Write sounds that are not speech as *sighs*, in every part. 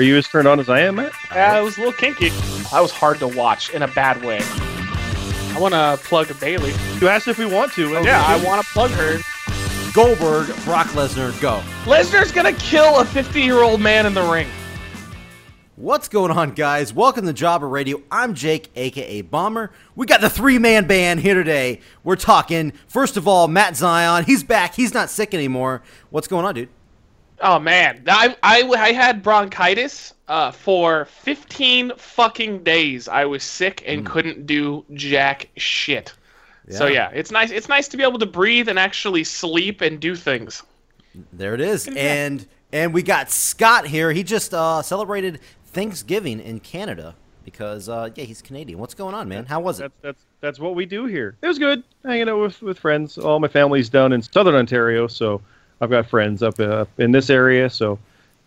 Are you as turned on as I am, Matt? Yeah, it was a little kinky. That was hard to watch in a bad way. I want to plug Bailey. You asked if we want to. and Yeah, I want to plug her. Goldberg, Brock Lesnar, go. Lesnar's gonna kill a 50 year old man in the ring. What's going on, guys? Welcome to Jobber Radio. I'm Jake, aka Bomber. We got the three man band here today. We're talking, first of all, Matt Zion. He's back. He's not sick anymore. What's going on, dude? Oh man, I I, I had bronchitis uh, for 15 fucking days. I was sick and couldn't do jack shit. So Yeah. yeah, it's nice. It's nice to be able to breathe and actually sleep and do things. There it is. And and we got Scott here. He just uh, celebrated Thanksgiving in Canada because uh, yeah, he's Canadian. What's going on, man? How was it? That's that's that's what we do here. It was good hanging out with with friends. All my family's down in Southern Ontario, so I've got friends up uh, in this area. So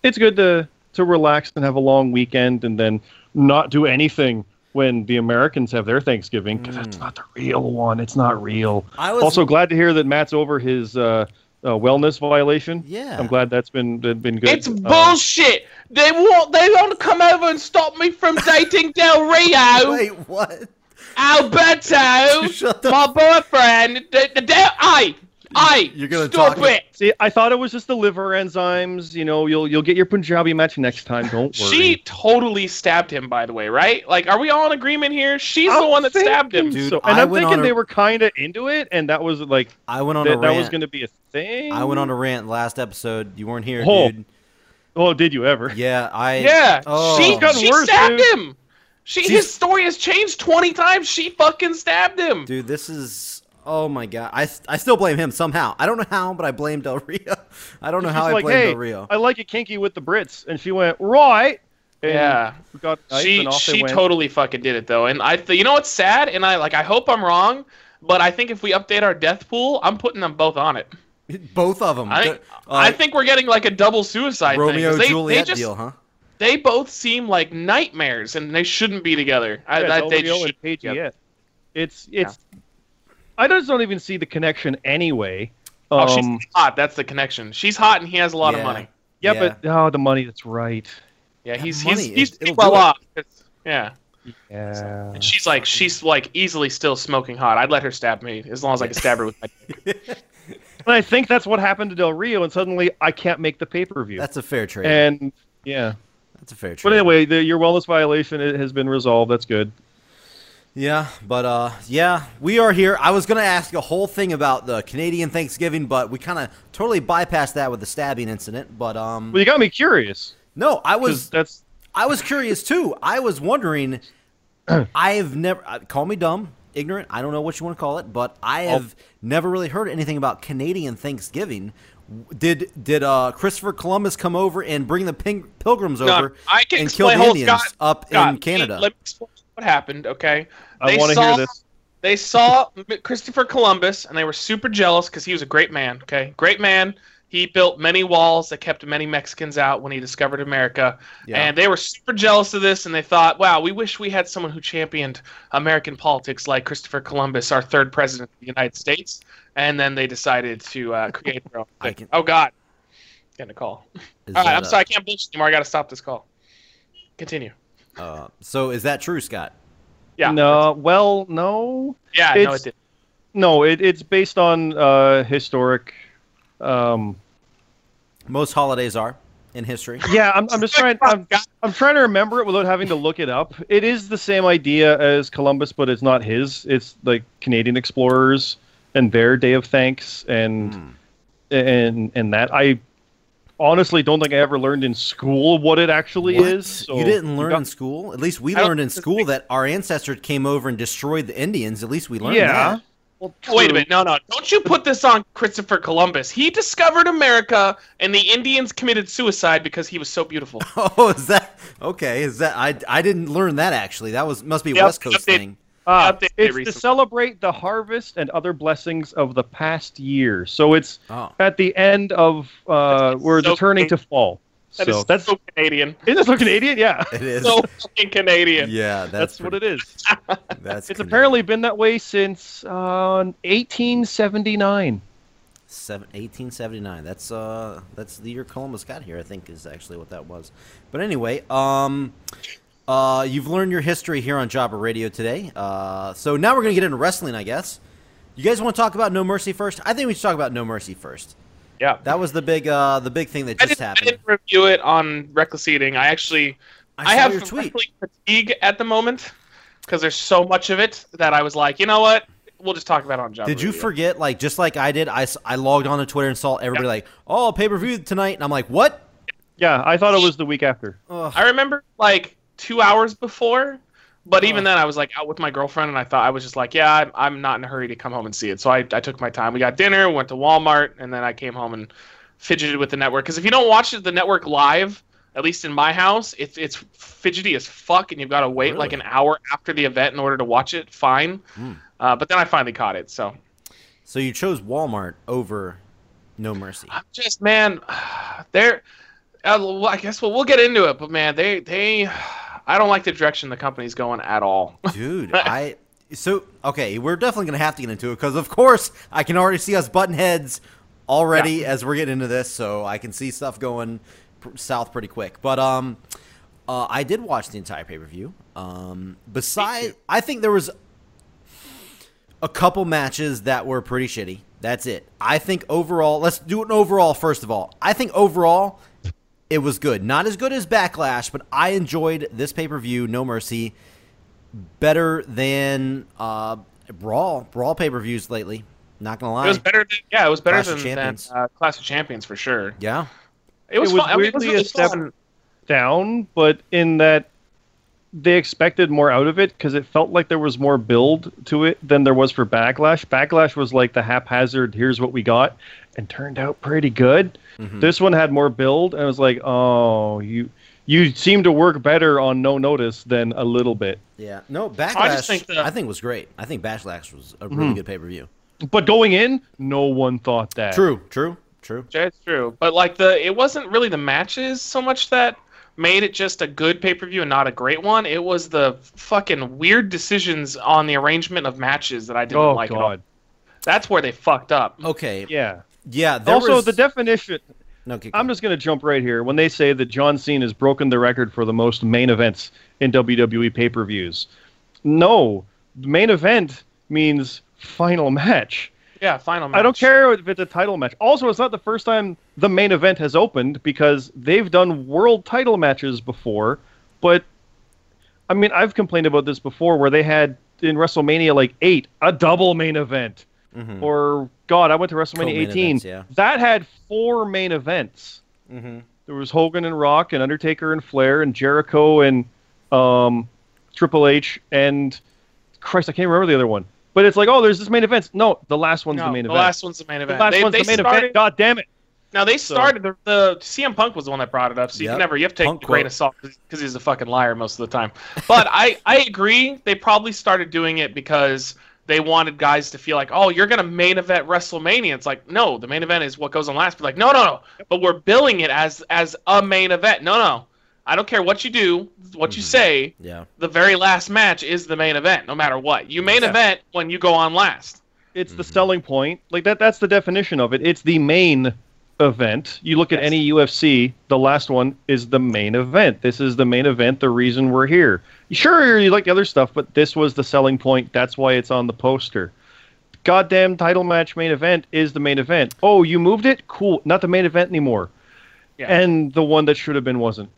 it's good to to relax and have a long weekend, and then not do anything when the Americans have their Thanksgiving because that's not the real one. It's not real. I was- also glad to hear that Matt's over his uh, uh, wellness violation. Yeah. I'm glad that's been been been good. It's Um, bullshit. They want they want to come over and stop me from *laughs* dating Del Rio. Wait, what? Alberto, *laughs* Shut the- my boyfriend. The, the, the, I, I. You're gonna stop talk- it. See, I thought it was just the liver enzymes. You know, you'll you'll get your Punjabi match next time. Don't worry. She totally stabbed him, by the way, right? Like, are we all in agreement here? She's the I'm one that stabbed him. Dude, so. And I I'm thinking a- they were kind of into it, and that was like I went on a that, that was going to be a thing. I went on a rant last episode. You weren't here, Oh. dude. Oh, did you ever? Yeah, I. Yeah, Oh. she, It's she worse, stabbed dude. him. She, She's- his story has changed 20 times. She fucking stabbed him. Dude, this is. Oh my god. I, I still blame him somehow. I don't know how, but I blame Del Rio. *laughs* I don't know She's how I like, blame hey, Del Rio. I like it kinky with the Brits, and she went right. And Yeah. got she and off they she totally fucking did it though, and I th- you know what's sad, and I like I hope I'm wrong, but I think if we update our death pool, I'm putting them both on it. *laughs* Both of them. I think uh, I think we're getting like a double suicide thing. 'cause Romeo they, Juliet they just, deal, huh? They both seem like nightmares, and they shouldn't be together. Yeah, I, Del they Rio should and be together. It's it's. I just don't even see the connection anyway. Oh, Um, she's hot. That's the connection. She's hot, and he has a lot Yeah. of money. yeah, yeah. but oh, the money. That's right. Yeah, he's money, he's he's it- well off. It's- yeah, Yeah. and she's like she's like easily still smoking hot. I'd let her stab me as long as I can stab her with my. dick. *laughs* And I think that's what happened to Del Rio, and suddenly I can't make the pay per view. That's a fair trade. And yeah, That's a fair trade. but anyway, the, your wellness violation it has been resolved. That's good. Yeah, but uh, yeah, we are here. I was gonna ask a whole thing about the Canadian Thanksgiving, but we kind of totally bypassed that with the stabbing incident. But um, Well, you got me curious no, I was that's I was curious too. I was wondering. *clears throat* I've never uh, call me dumb, ignorant. I don't know what you want to call it, but I have never really heard anything about Canadian Thanksgiving. Did did uh, Christopher Columbus come over and bring the ping- pilgrims No, over I can and kill the Indians Scott, up Scott, in Canada? Let me explain what happened. Okay, I want to hear this. They saw Christopher Columbus, and they were super jealous because he was a great man. Okay, great man. He built many walls that kept many Mexicans out when he discovered America, Yeah. and they were super jealous of this. And they thought, "Wow, we wish we had someone who championed American politics like Christopher Columbus, our third president of the United States." And then they decided to uh, *laughs* create their own. Thing. can- Oh God, getting a call. Is All right, I'm uh, sorry, I can't bullshit anymore. I got to stop this call. Continue. So is that true, Scott? Yeah. No, well, no, Yeah. No, It's- it did. no. It, it's based on uh, historic. Um, Most holidays are in history. *laughs* yeah, I'm, I'm just trying. I'm, I'm trying to remember it without having to look it up. It is the same idea as Columbus, but it's not his. It's like Canadian explorers and their Day of Thanks and Hmm. and and that I honestly don't think I ever learned in school what it actually What? is. so you didn't learn got- in school? At least we learned in school that our ancestors came over and destroyed the Indians. At least we learned Yeah. that. Well, Wait a minute, no, no, don't you put this on Christopher Columbus? He discovered America, and the Indians committed suicide because he was so beautiful. *laughs* Oh, is that okay? Is that I? I didn't learn that actually. That was must be a Yep, West Coast update. thing. Updated it's recently. to celebrate the harvest and other blessings of the past year. So it's Oh, at the end of uh, we're so returning to fall. That so is that's so Canadian. Isn't it so Canadian? Yeah, *laughs* it is. So fucking Canadian. yeah, that's, that's, what it is. *laughs* That's It's Canadian. apparently been that way since uh, 1879. Seven, 1879. That's uh that's the year Columbus got here. I think is actually what that was. But anyway, um, uh, you've learned your history here on Jobber Radio today. Uh, so now we're gonna get into wrestling, I guess. You guys want to talk about No Mercy first? I think we should talk about No Mercy first. Yeah. That was the big uh the big thing that I just didn't, I happened. didn't review it on Reckless Eating. I actually I, saw have your tweet. fatigue at the moment because there's so much of it that I was like, you know what? We'll just talk about it on Jobber Did you Radio. forget, like, just like I did? I, I logged on to Twitter and saw everybody like, "Oh, pay per view tonight," and I'm like, "What?" Yeah, I thought it was the week after. Ugh. I remember like two hours before, but even Oh. then I was like out with my girlfriend and I thought I was just like, yeah, I'm, I'm not in a hurry to come home and see it. So I, I took my time. We got dinner, went to Walmart, and then I came home and fidgeted with the network. Because if you don't watch the network live, at least in my house, it's it's fidgety as fuck, and you've got to wait like an hour after the event in order to watch it. Fine, Hmm. uh, but then I finally caught it. So So you chose Walmart over No Mercy. I'm just man, *sighs* they're. Uh, well, I guess well we'll get into it, but man, they they. I don't like the direction the company's going at all. *laughs* Dude, I so okay, we're definitely gonna have to get into it because of course I can already see us button heads already as we're getting into this, so I can see stuff going pr- south pretty quick. But um, uh, I did watch the entire pay per view. Um, besides, I think there was a couple matches that were pretty shitty. That's it. I think overall, let's do an overall first of all. I think overall it was good. Not as good as Backlash, but I enjoyed this pay per view, No Mercy, better than uh, Brawl. Brawl pay per views lately. Not gonna lie. It was better than yeah, it was better Clash than, than Champions. uh, Clash of Champions for sure. yeah. It was, It was fun. I mean, it was weirdly really a step- fun. down, but in that they expected more out of it because it felt like there was more build to it than there was for Backlash. Backlash was like the haphazard, here's what we got, and turned out pretty good. Mhm. This one had more build, and it was like, oh, you you seem to work better on no notice than a little bit. Yeah. No, Backlash. I I just think, think was great. I think Backlash was a really Mhm. good pay per view. But going in, no one thought that. True. True. True. Yeah, it's true. But like the it wasn't really the matches so much that made it just a good pay per view and not a great one. It was the fucking weird decisions on the arrangement of matches that I didn't Oh like at all. God. That's where they fucked up. Okay. Yeah. Yeah. There also, was, the definition. No, keep I'm just going to jump right here. When they say that John Cena has broken the record for the most main events in WWE pay per views, no, main event means final *laughs* match. Yeah, final match. I don't care if it's a title match. Also, it's not the first time the main event has opened because they've done world title matches before. But I mean, I've complained about this before, where they had in WrestleMania like eight a double main event, Mhm. or God, I went to WrestleMania Co-main 18. events, yeah. That had four main events. Mhm. There was Hogan and Rock and Undertaker and Flair and Jericho and um, Triple H and Christ, I can't remember the other one. But it's like, oh, there's this main event. No, the last one's No, the main the event. The last one's the main event. the event. last they, one's they the main started, event. God damn it. Now they So- started the, the CM Punk was the one that brought it up, so you Yep. can never you have to take Punk a grain quote. of salt because he's a fucking liar most of the time. But I I agree they probably started doing it because they wanted guys to feel like oh you're gonna main event WrestleMania. It's like no the main event is what goes on last. But like no no no, but we're billing it as as a main event. No no, I don't care what you do, what you Mhm. say. Yeah. The very last match is the main event, no matter what. You main Yeah. event when you go on last. It's the Mhm. selling point. Like that that's the definition of it. It's the main event. You look at any UFC, the last one is the main event. This is the main event, the reason we're here. Sure, you like the other stuff, but this was the selling point. That's why it's on the poster. Goddamn title match main event is the main event. Oh, you moved it? Cool. Not the main event anymore. Yeah. And the one that should have been wasn't.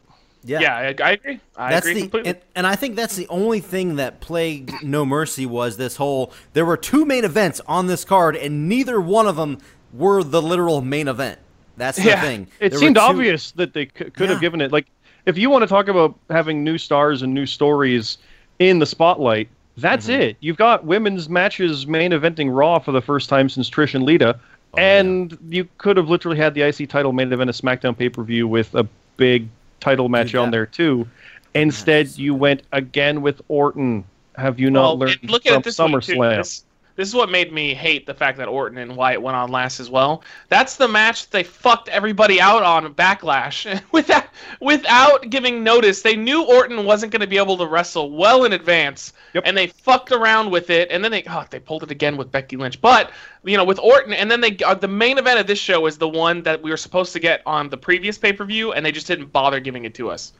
Yeah. Yeah, I, I agree. I that's agree the completely. and, and I think that's the only thing that plagued No Mercy was this whole there were two main events on this card and neither one of them were the literal main event. That's the Yeah. thing. It There were seemed two- obvious that they c- could Yeah. have given it like if you want to talk about having new stars and new stories in the spotlight, That's Mm-hmm. it. You've got women's matches main eventing Raw for the first time since Trish and Lita, Oh, yeah. and you could have literally had the IC title main event a SmackDown pay per view with a big title match Dude, on there too. Instead, Yes. you went again with Orton. Have you not Well, learned and look at from way. SummerSlam? This, this is what made me hate the fact that Orton and Wyatt went on last as well. That's the match that they fucked everybody out on Backlash *laughs* without without giving notice. They knew Orton wasn't going to be able to wrestle well in advance, Yep. and they fucked around with it. And then they oh, they pulled it again with Becky Lynch. But you know, with Orton, and then they uh, the main event of this show is the one that we were supposed to get on the previous pay per view, and they just didn't bother giving it to us.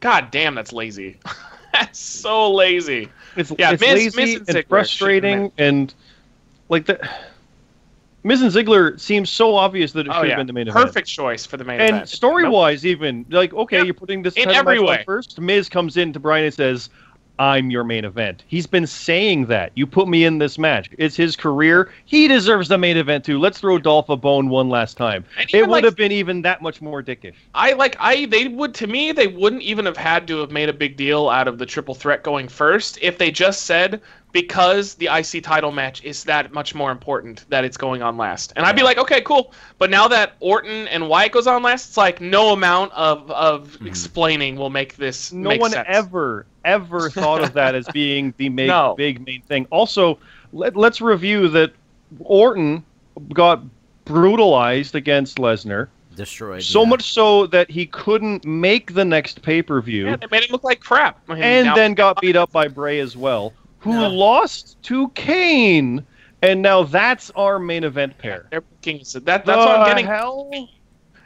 God damn, that's lazy. *laughs* that's so lazy. It's, Yeah, it's Miz- lazy Miz and and frustrating, and like the Miz and Ziggler seems so obvious that it Oh should yeah, have been the main event. perfect choice for the main And event. story Nope. wise, even like okay, you're putting this In every way. first. Miz comes in to Bryan and says, "I'm your main event." He's been saying that. You put me in this match. It's his career. He deserves the main event too. Let's throw Dolph a bone one last time. It would like- have been even that much more dickish. I like I they would to me they wouldn't even have had to have made a big deal out of the triple threat going first if they just said because the IC title match is that much more important that it's going on last. And I'd be like, okay, cool. But now that Orton and Wyatt goes on last, it's like no amount of of hmm. explaining will make this No make one sense. ever ever *laughs* thought of that as being the big, No. big main thing. Also, let, let's review that Orton got brutalized against Lesnar. Destroyed. So yeah. much so that he couldn't make the next pay per view, Yeah, they made it look like crap. and now- then got beat up by Bray as well, who No. lost to Kane. And now that's our main event pair. They're booking so that that's what I'm getting. Hell?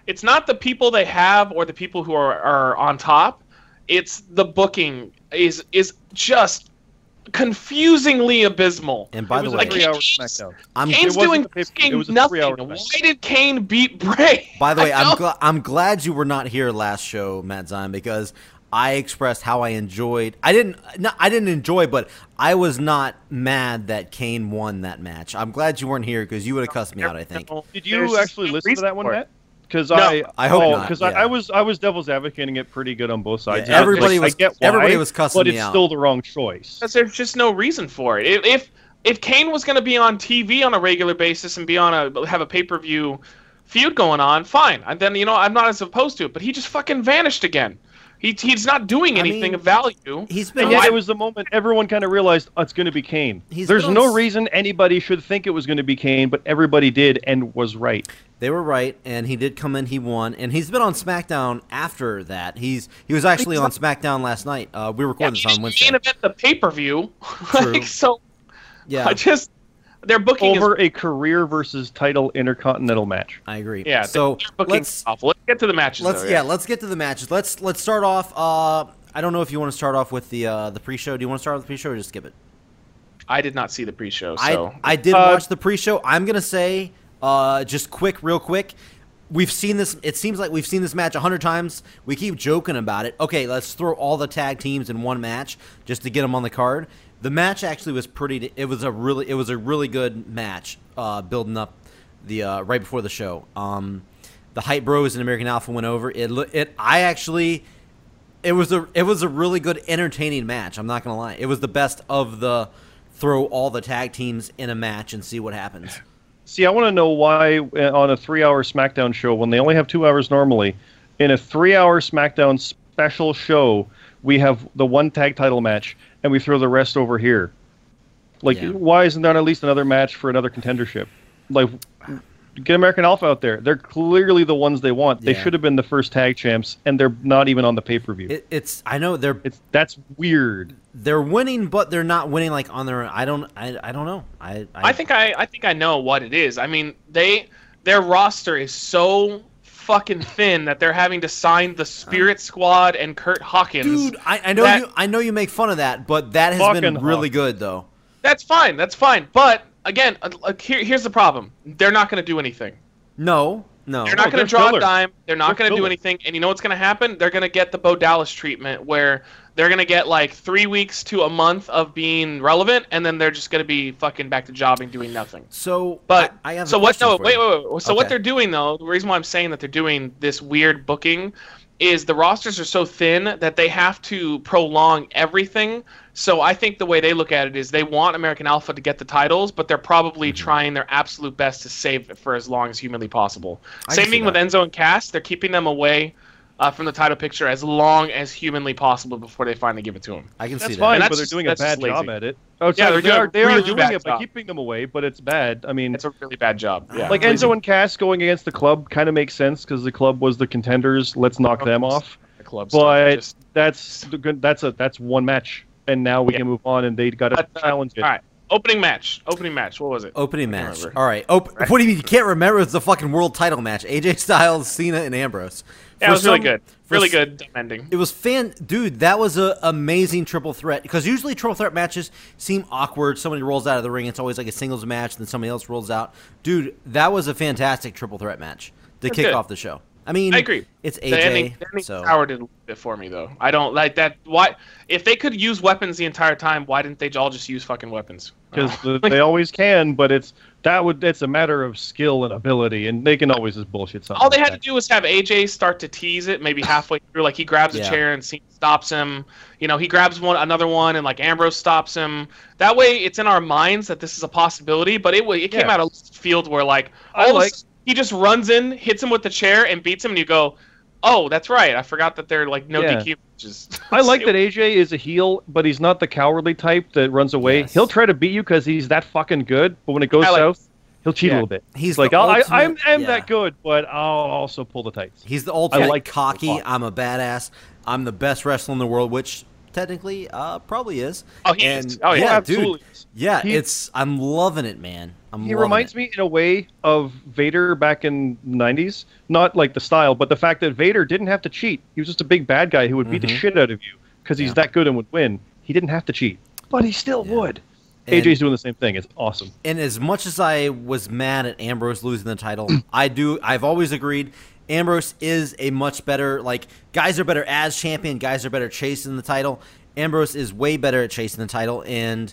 it's not the people they have or the people who are, are on top. It's the booking is is just confusingly abysmal. And by it the was way, a three-hour Kane's- SmackDown. I'm Kane's doing the pay- it fucking nothing. Why did Kane beat Bray? By the way, I I'm don't- gl- I'm glad you were not here last show, Matt Zion, because I expressed how I enjoyed. I didn't. Not, I didn't enjoy, but I was not mad that Kane won that match. I'm glad you weren't here because you would have cussed me out. I think. Did you just actually listen to that one, for. Matt? Because No, I, I hope oh, not, Because yeah. I, I was, I was devil's advocating it pretty good on both sides. Yeah, everybody Like, was- get why, everybody was cussing but me it's out. still the wrong choice. Because there's just no reason for it. If if, if Kane was going to be on TV on a regular basis and be on a have a pay per view feud going on, fine. And then you know I'm not as opposed to it. But he just fucking vanished again. He, he's not doing I anything mean, of value. He's been. And yet why- it was the moment everyone kind of realized oh, it's going to be Kane. He's There's no on s- reason anybody should think it was going to be Kane, but everybody did and was right. They were right, and he did come in. He won, and he's been on SmackDown after that. He's he was actually on SmackDown last night. Uh, we recorded he this on didn't Wednesday. main event the pay per view. *laughs* Like, so Yeah, I just their booking Over is a career versus title intercontinental match. I agree. yeah. So let's is awful. Let's get to the matches. let's though, yeah. let's get to the matches. Let's let's start off. Uh, I don't know if you want to start off with the uh, the pre-show. Do you want to start with the pre-show or just skip it? I did not see the pre-show, so I I did Uh, watch the pre-show. I'm gonna say uh, just quick, real quick. We've seen this. It seems like we've seen this match a hundred times. We keep joking about it. Okay, let's throw all the tag teams in one match just to get them on the card. The match actually was pretty. It was a really. It was a really good match. Uh, building up the uh, right before the show. Um, the Hype Bros and American Alpha went over. It. It. I actually. It was a. It was a really good, entertaining match. I'm not gonna lie. It was the best of the. Throw all the tag teams in a match and see what happens. See, I want to know why uh, on a three-hour SmackDown show, when they only have two hours normally, in a three-hour SmackDown special show, we have the one tag title match and we throw the rest over here. Like, Yeah. why isn't there at least another match for another contendership? Like, get American Alpha out there. They're clearly the ones they want. They should have been the first tag champs, and they're not even on the pay-per-view. It, it's. I know they're it's that's weird. they're winning, but they're not winning like on their. I don't. I. I don't know. I. I, I think I, I think I know what it is. I mean, they their roster is so fucking thin that they're having to sign the Spirit Squad and Kurt Hawkins. dude. I, I know that- you. I know you make fun of that, but that has been really Hawk. good though. That's fine. That's fine. But again, uh, here, here's the problem. They're not going to do anything. No. No. They're not No, going to draw filler. a dime. They're not going to do anything. And you know what's going to happen? They're going to get the Bo Dallas treatment, where they're going to get like three weeks to a month of being relevant, and then they're just going to be fucking back to jobbing, doing nothing. So, But I, I have so a what? No, wait, wait, wait. So what they're doing though, the reason why I'm saying that they're doing this weird booking is the rosters are so thin that they have to prolong everything. So I think the way they look at it is they want American Alpha to get the titles, but they're probably Mm-hmm. trying their absolute best to save it for as long as humanly possible. I Same thing with. Enzo and Cass. They're keeping them away uh, from the title picture as long as humanly possible before they finally give it to him. I can see That's that. fine, And but they're doing a bad job at it. Oh, Yeah, sorry, they're they doing are a they are really doing bad it by job. keeping them away, but it's bad. I mean, It's a really bad job. Yeah. like Enzo and Cass going against the club kind of makes sense because the club was the contenders. Let's knock them off. the club But just- that's the good- that's a that's one match, and now we Yeah. can move on, and they got to uh, challenge it. All right. Opening match. Opening match. What was it? Opening match. All right. Op- What do you mean you can't remember? It's the fucking world title match. AJ Styles, Cena, and Ambrose. Yeah, it was really good. Really good ending. It was fan, dude. That was a amazing triple threat because usually triple threat matches seem awkward. Somebody rolls out of the ring. It's always like a singles match, then somebody else rolls out. Dude, that was a fantastic triple threat match to That's kick good. off the show. I mean, I agree. It's The ending, AJ, the ending so soured it a little bit for me though. I don't like that. Why? If they could use weapons the entire time, why didn't they all just use fucking weapons? because *laughs* Oh. they always can, but it's that would it's a matter of skill and ability, and they can always just bullshit something. all they like had that. to do was have AJ start to tease it, maybe halfway through. Like he grabs a chair and stops him. You know, he grabs one, another one, and like Ambrose stops him. That way, it's in our minds that this is a possibility. But it wa- it came Yeah. out of field where like I all of a like- sudden, he just runs in, hits him with the chair, and beats him, and you go, "Oh, that's right. I forgot that they're like no Yeah. DQ." Matches. I like *laughs* that AJ is a heel, but he's not the cowardly type that runs away. Yes. He'll try to beat you because he's that fucking good, but when it goes like- south, he'll cheat Yeah. a little bit. He's like, the I'll- I, ultimate- I'm, I'm yeah. that good, but I'll also pull the tights. He's the ultimate I like cocky. him a lot. I'm a badass. I'm the best wrestler in the world, which technically uh, probably is. Oh, he and, is. Oh, yeah. absolutely. dude. Yeah, He- it's. I'm loving it, man. I'm. He reminds it. me in a way of Vader back in the 90s. Not like the style, but the fact that Vader didn't have to cheat. He was just a big bad guy who would beat the Mhm. shit out of you because he's Yeah. that good and would win. He didn't have to cheat, but he still Yeah. would. And- AJ's doing the same thing. It's awesome. And as much as I was mad at Ambrose losing the title, *clears throat* I do. I've always agreed. Ambrose is a much better. Like guys are better as champion. Guys are better chasing the title. Ambrose is way better at chasing the title. And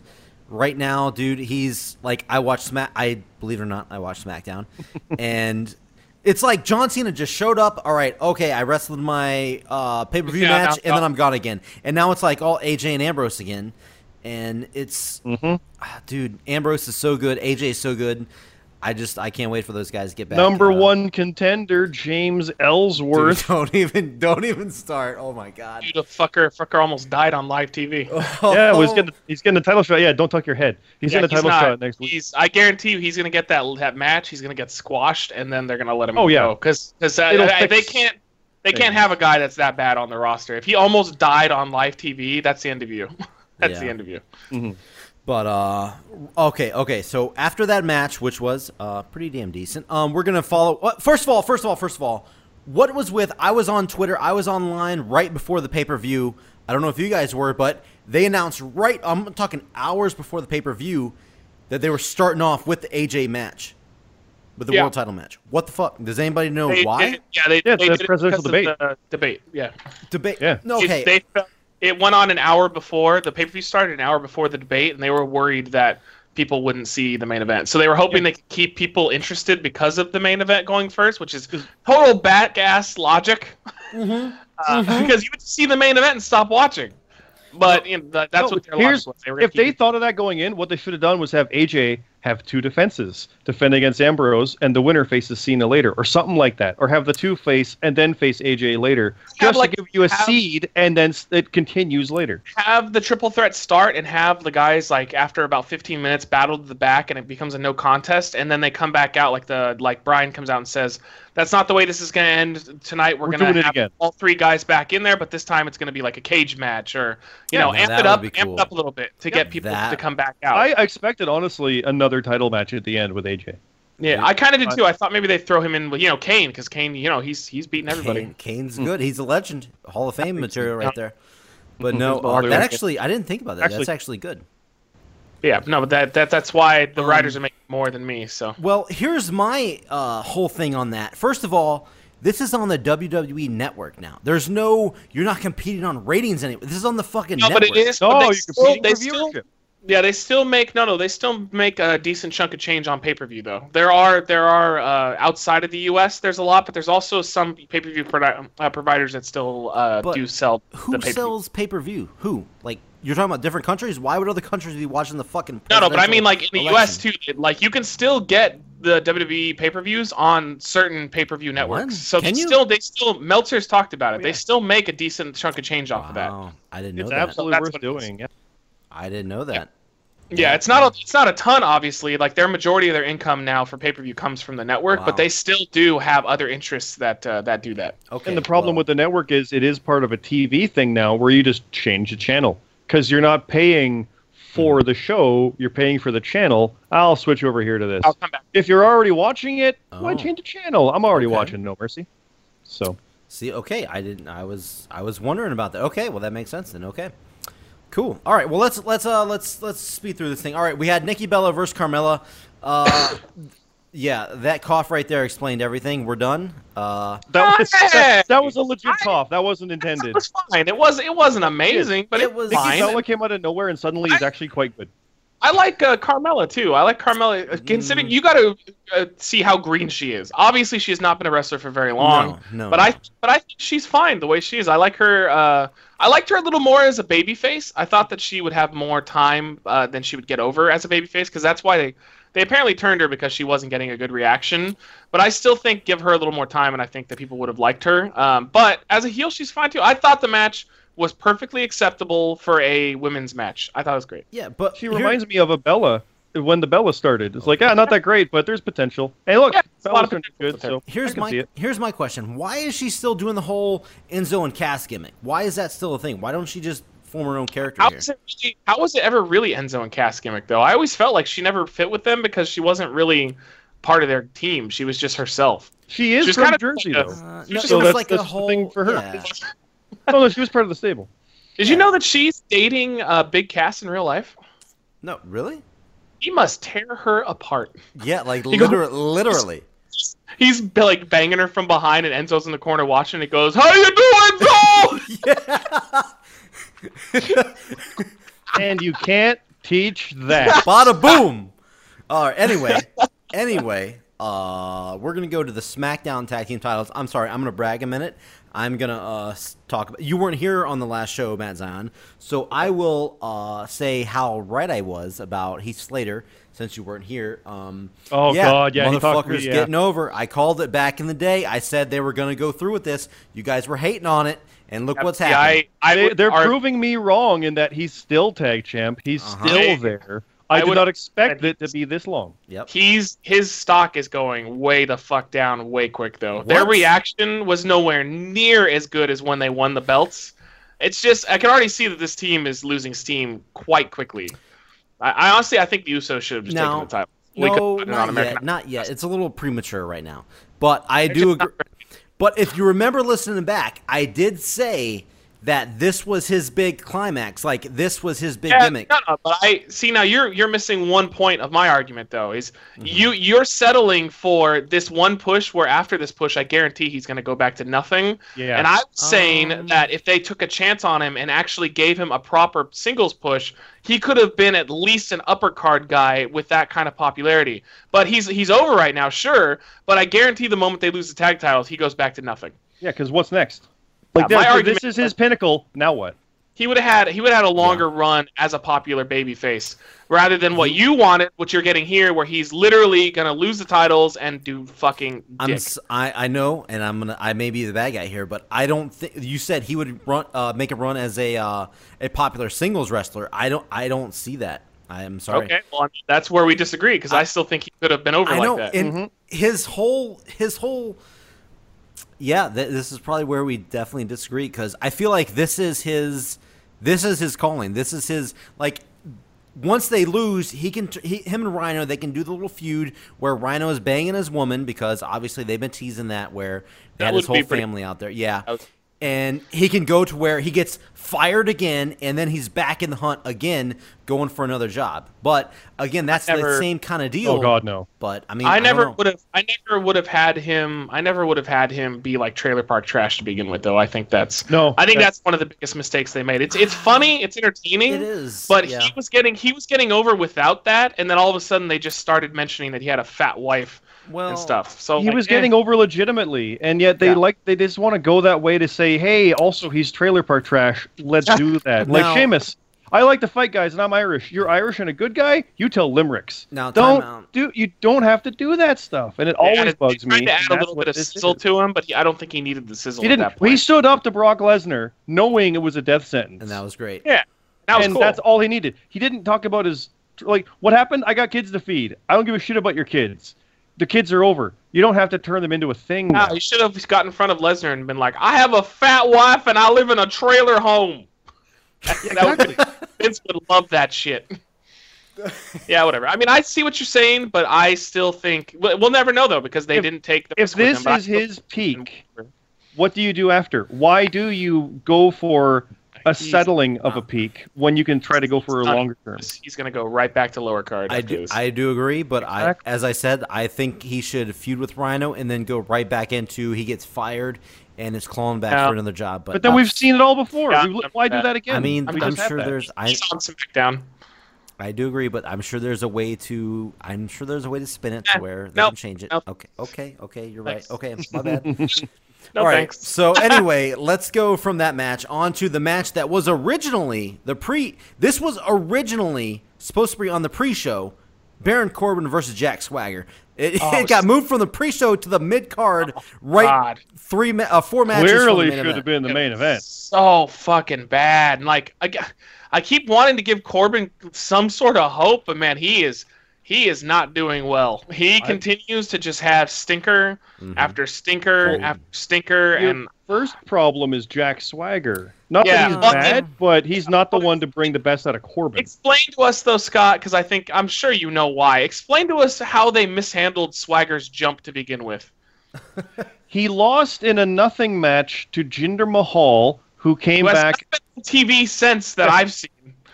right now, dude, he's like I watched Smack. I believe it or not, I watched SmackDown, *laughs* and it's like John Cena just showed up. All right, okay, I wrestled my uh, pay per view Yeah, match, now- and then I'm gone again. And now it's like all AJ and Ambrose again, and it's Mhm. Ah, dude, Ambrose is so good. AJ is so good. I just I can't wait for those guys to get back. Number uh, one contender, James dude, Ellsworth. don't even don't even start. Oh my god. Dude, the fucker, fucker almost died on live TV. *laughs* Yeah, well, he's getting he's getting a title shot. Yeah, don't tuck your head. He's Yeah, getting a title not. shot next week. He's, I guarantee you, he's gonna get that that match. He's gonna get squashed, and then they're gonna let him. Oh, yeah. because because It'll they can't they can't have a guy that's that bad on the roster. If he almost died on live TV, that's the end of you. *laughs* that's the end of you. But uh, okay, okay. So after that match, which was uh pretty damn decent, um, we're gonna follow. Uh, first of all, first of all, first of all, what was with? I was on Twitter. I was online right before the pay per view. I don't know if you guys were, but they announced right. I'm talking hours before the pay per view that they were starting off with the AJ match, with the Yeah. world title match. What the fuck? Does anybody know They- why? they- yeah, they, Yeah, they it's did it presidential of debate. the debate. Yeah. Debate. Yeah. No, It- okay. they felt, it went on an hour before the pay per view started, an hour before the debate, and they were worried that people wouldn't see the main event. So they were hoping they could keep people interested because of the main event going first, which is total back ass logic. Mm-hmm. *laughs* Uh, Because you would see the main event and stop watching. But you know, that, that's No, what their logic was. They if they thought of that going in, what they should have done was have AJ have two defenses, defend against Ambrose, and the winner faces Cena later, or something like that, or have the two face and then face AJ later, Have, just like, to give you a have- seed, and then it continues later. have the triple threat start and have the guys like after about 15 minutes battle to the back and it becomes a no contest and then they come back out like the like Brian comes out and says that's not the way this is going to end tonight we're, We're going to have again." all three guys back in there but this time it's going to be like a cage match or you Yeah, know no, amp it up would be amp it up a little bit to get people that- to come back out I expected, honestly, another title match at the end with AJ. yeah I kind of did too I thought maybe they'd throw him in with you know Kane because Kane you know he's he's beating everybody Kane, Kane's good. He's a legend, Hall of Fame *laughs* material right there. But *laughs* no, uh, that actually I didn't think about that. Actually- That's actually good. Yeah no but that, that that's why the Um, writers are making more than me so Well, here's my uh, whole thing on that. First of all, this is on the WWE network now. There's no, you're not competing on ratings anymore. This is on the fucking no network. but it is No, they you're still, competing they still. Yeah, they still make no, no. They still make a decent chunk of change on pay per view though. There are there are uh, outside of the U.S. There's a lot, but there's also some pay per view provi- uh, providers that still uh, But do sell Who the pay per view. sells pay per view? Who? Like you're talking about different countries? Why would other countries be watching the fucking? No, no, but I mean like in the election? U.S. too. Like you can still get the WWE pay per views on certain pay per view networks. So Can they you? still they still Meltzer's talked about it. Oh, They still make a decent chunk of change off of that. I didn't know It's that. absolutely That's worth what it is. doing. Yeah. I didn't know that. Yeah, it's not a, it's not a ton, obviously. Like their majority of their income now for pay per view comes from the network, Wow. but they still do have other interests that uh, that do that. Okay. And the problem well, with the network is it is part of a TV thing now where you just change the channel because you're not paying for Mm-hmm. the show, you're paying for the channel. I'll switch over here to this. I'll come back. If you're already watching it, why Oh. change the channel? I'm already Okay. watching No Mercy. So See, okay, I didn't. I was, I was wondering about that. Okay, well that makes sense then. Okay, cool. All right, well let's let's uh let's let's speed through this thing. All right, we had Nikki Bella versus Carmella. Uh, *coughs* *coughs* yeah, that cough right there explained everything. We're done. Uh, that was that, that was a legit cough. That wasn't intended. It was fine. It was it wasn't amazing, but It it, was- was Nikki fine. Bella came out of nowhere and suddenly he's I- actually quite good. I like uh, Carmella too. I like Carmella. uh, Considering Mm. you got to uh, see how green she is. Obviously, she has not been a wrestler for very long. no, no. But I, but I think she's fine the way she is. I like her. Uh, I liked her a little more as a babyface. I thought that she would have more time uh, than she would get over as a babyface because that's why they, they apparently turned her because she wasn't getting a good reaction. But I still think give her a little more time, and I think that people would have liked her. Um, but as a heel, she's fine too. I thought the match was perfectly acceptable for a women's match. I thought it was great. yeah, but She here- reminds me of a Bella when the Bella started. It's like, yeah, not that great, but there's potential. Hey, look, Yeah, a lot Bella's of doing potential good, her. so Here's my here's my question: Why is she still doing the whole Enzo and Cass gimmick? Why is that still a thing? Why don't she just form her own character How here? was it? Really, how was it ever really Enzo and Cass gimmick though? I always felt like she never fit with them because she wasn't really part of their team. She was just herself. She is She's from kind of Jersey, like a- though. Uh, She no, was just- that's- like that's a the whole thing for her. yeah. Oh no, she was part of the stable. Did you know that she's dating uh, Big Cass in real life? No, really? He must tear her apart. Yeah, like You go- liter- literally. He's like banging her from behind, and Enzo's in the corner watching. And he goes, "How you doing, Enzo?" *laughs* and you can't teach that. Bada boom. All right. Anyway, anyway, uh, we're gonna go to the SmackDown Tag Team titles. I'm sorry, I'm gonna brag a minute. I'm gonna uh, talk. About, you weren't here on the last show, Matt Zion, so I will uh, say how right I was about Heath Slater since you weren't here. Um, Oh, God, yeah, he motherfuckers me, yeah. getting over. I called it back in the day. I said they were gonna go through with this. You guys were hating on it, and look what's happening. I, I they, they're argue- proving me wrong in that he's still tag champ. He's Uh-huh. still there. I, I did would- not expect it to be this long. Yep. He's his stock is going way the fuck down way quick though. Their reaction was nowhere near as good as when they won the belts. It's just I can already see that this team is losing steam quite quickly. I, I honestly I think the Usos should have just No. taken the title. We No, put it on not yet. Not yet. It's a little premature right now. But I It's do agree. But if you remember listening back, I did say that this was his big climax. Like this was his big Yeah, gimmick. no, no, but I see now you're you're missing one point of my argument though is Mm-hmm. you you're settling for this one push where after this push I guarantee he's going to go back to nothing. Yeah. And I was saying Um, that if they took a chance on him and actually gave him a proper singles push, he could have been at least an upper card guy with that kind of popularity. But he's he's over right now, sure. But I guarantee the moment they lose the tag titles, he goes back to nothing. yeah, because what's next? Like Yeah, my that- argument- this is his pinnacle. Now what? He would have had he would have had a longer run as a popular babyface rather than what you wanted, what you're getting here, where he's literally gonna lose the titles and do fucking I'm dick. s- I, I know, and I'm gonna I may be the bad guy here, but I don't think you said he would run uh, make a run as a uh, a popular singles wrestler. I don't I don't see that. I am sorry. Okay, well I mean, that's where we disagree because I, still think he could have been over I like know, that. and his whole his whole yeah, th- this is probably where we definitely disagree because I feel like this is his this is his calling. This is his like once they lose, he can he, him and Rhino they can do the little feud where Rhino is banging his woman because obviously they've been teasing that where they That had his whole pretty- family out there. Yeah. That would- and he can go to where he gets fired again, and then he's back in the hunt again, going for another job. But again, that's the same kind of oh, deal. Oh God, no. But I mean, I don't never would have. I never would have had him. I never would have had him be like trailer park trash to begin with, though. I think that's. No, I think that- that's one of the biggest mistakes they made. It's it's funny, it's entertaining. It is, But yeah. he was getting he was getting over without that, and then all of a sudden they just started mentioning that he had a fat wife well, and stuff. So he like, was eh. getting over legitimately, and yet they Yeah. like they just want to go that way to say, "Hey, also he's trailer park trash. Let's do *laughs* that." Like Sheamus, I like to fight guys, and I'm Irish. You're Irish and a good guy. You tell limericks. Now, don't do you don't have to do that stuff, and it They always bugs me. to and add a little bit of sizzle is. to him, but he, I don't think he needed the sizzle He didn't. that point. He stood up to Brock Lesnar, knowing it was a death sentence, and that was great. yeah, that was and cool. that's all he needed. He didn't talk about his like what happened. I got kids to feed. I don't give a shit about your kids. The kids are over. You don't have to turn them into a thing. Nah, now. he should have got in front of Lesnar and been like, "I have a fat wife and I live in a trailer home." *laughs* That would- Vince would love that shit. yeah, whatever. I mean, I see what you're saying, but I still think we'll, we'll never know though because they If- didn't take the. if this him, is his peak, what do you do after? Why do you go for a settling of a peak when you can try to go for a longer term? he's going to go right back to lower card. I do. I do agree, but I, as I said, I think he should feud with Rhino and then go right back into he gets fired and is clawing back Yeah. for another job. But, But then uh, we've seen it all before. Yeah, We- Why do that- that again? I mean, I'm just had sure there's I, He's on SmackDown. I do agree, but I'm sure there's a way to I'm sure there's a way to spin it to Eh, where they nope, can change it. nope. Okay, okay, okay, you're Thanks. right. Okay, my bad. *laughs* No All right. thanks. *laughs* So anyway, let's go from that match on to the match that was originally the pre. This was originally supposed to be on the pre-show, Baron Corbin versus Jack Swagger. It, *laughs* Oh, it got moved from the pre-show to the mid-card, right? God. Three, ma- uh, four matches. from the Clearly main should event. have been the main event. So fucking bad. And like I keep wanting to give Corbin some sort of hope, but man, he is he is not doing well. He continues to just have stinker Mhm. after stinker Oh. after stinker, Your and first problem is Jack Swagger. Not Yeah, that he's well, bad, but he's not the one to bring the best out of Corbin. explain to us though, Scott, because I think I'm sure you know why. Explain to us how they mishandled Swagger's jump to begin with. *laughs* He lost in a nothing match to Jinder Mahal, who came Who has back. not been on TV since that I've seen.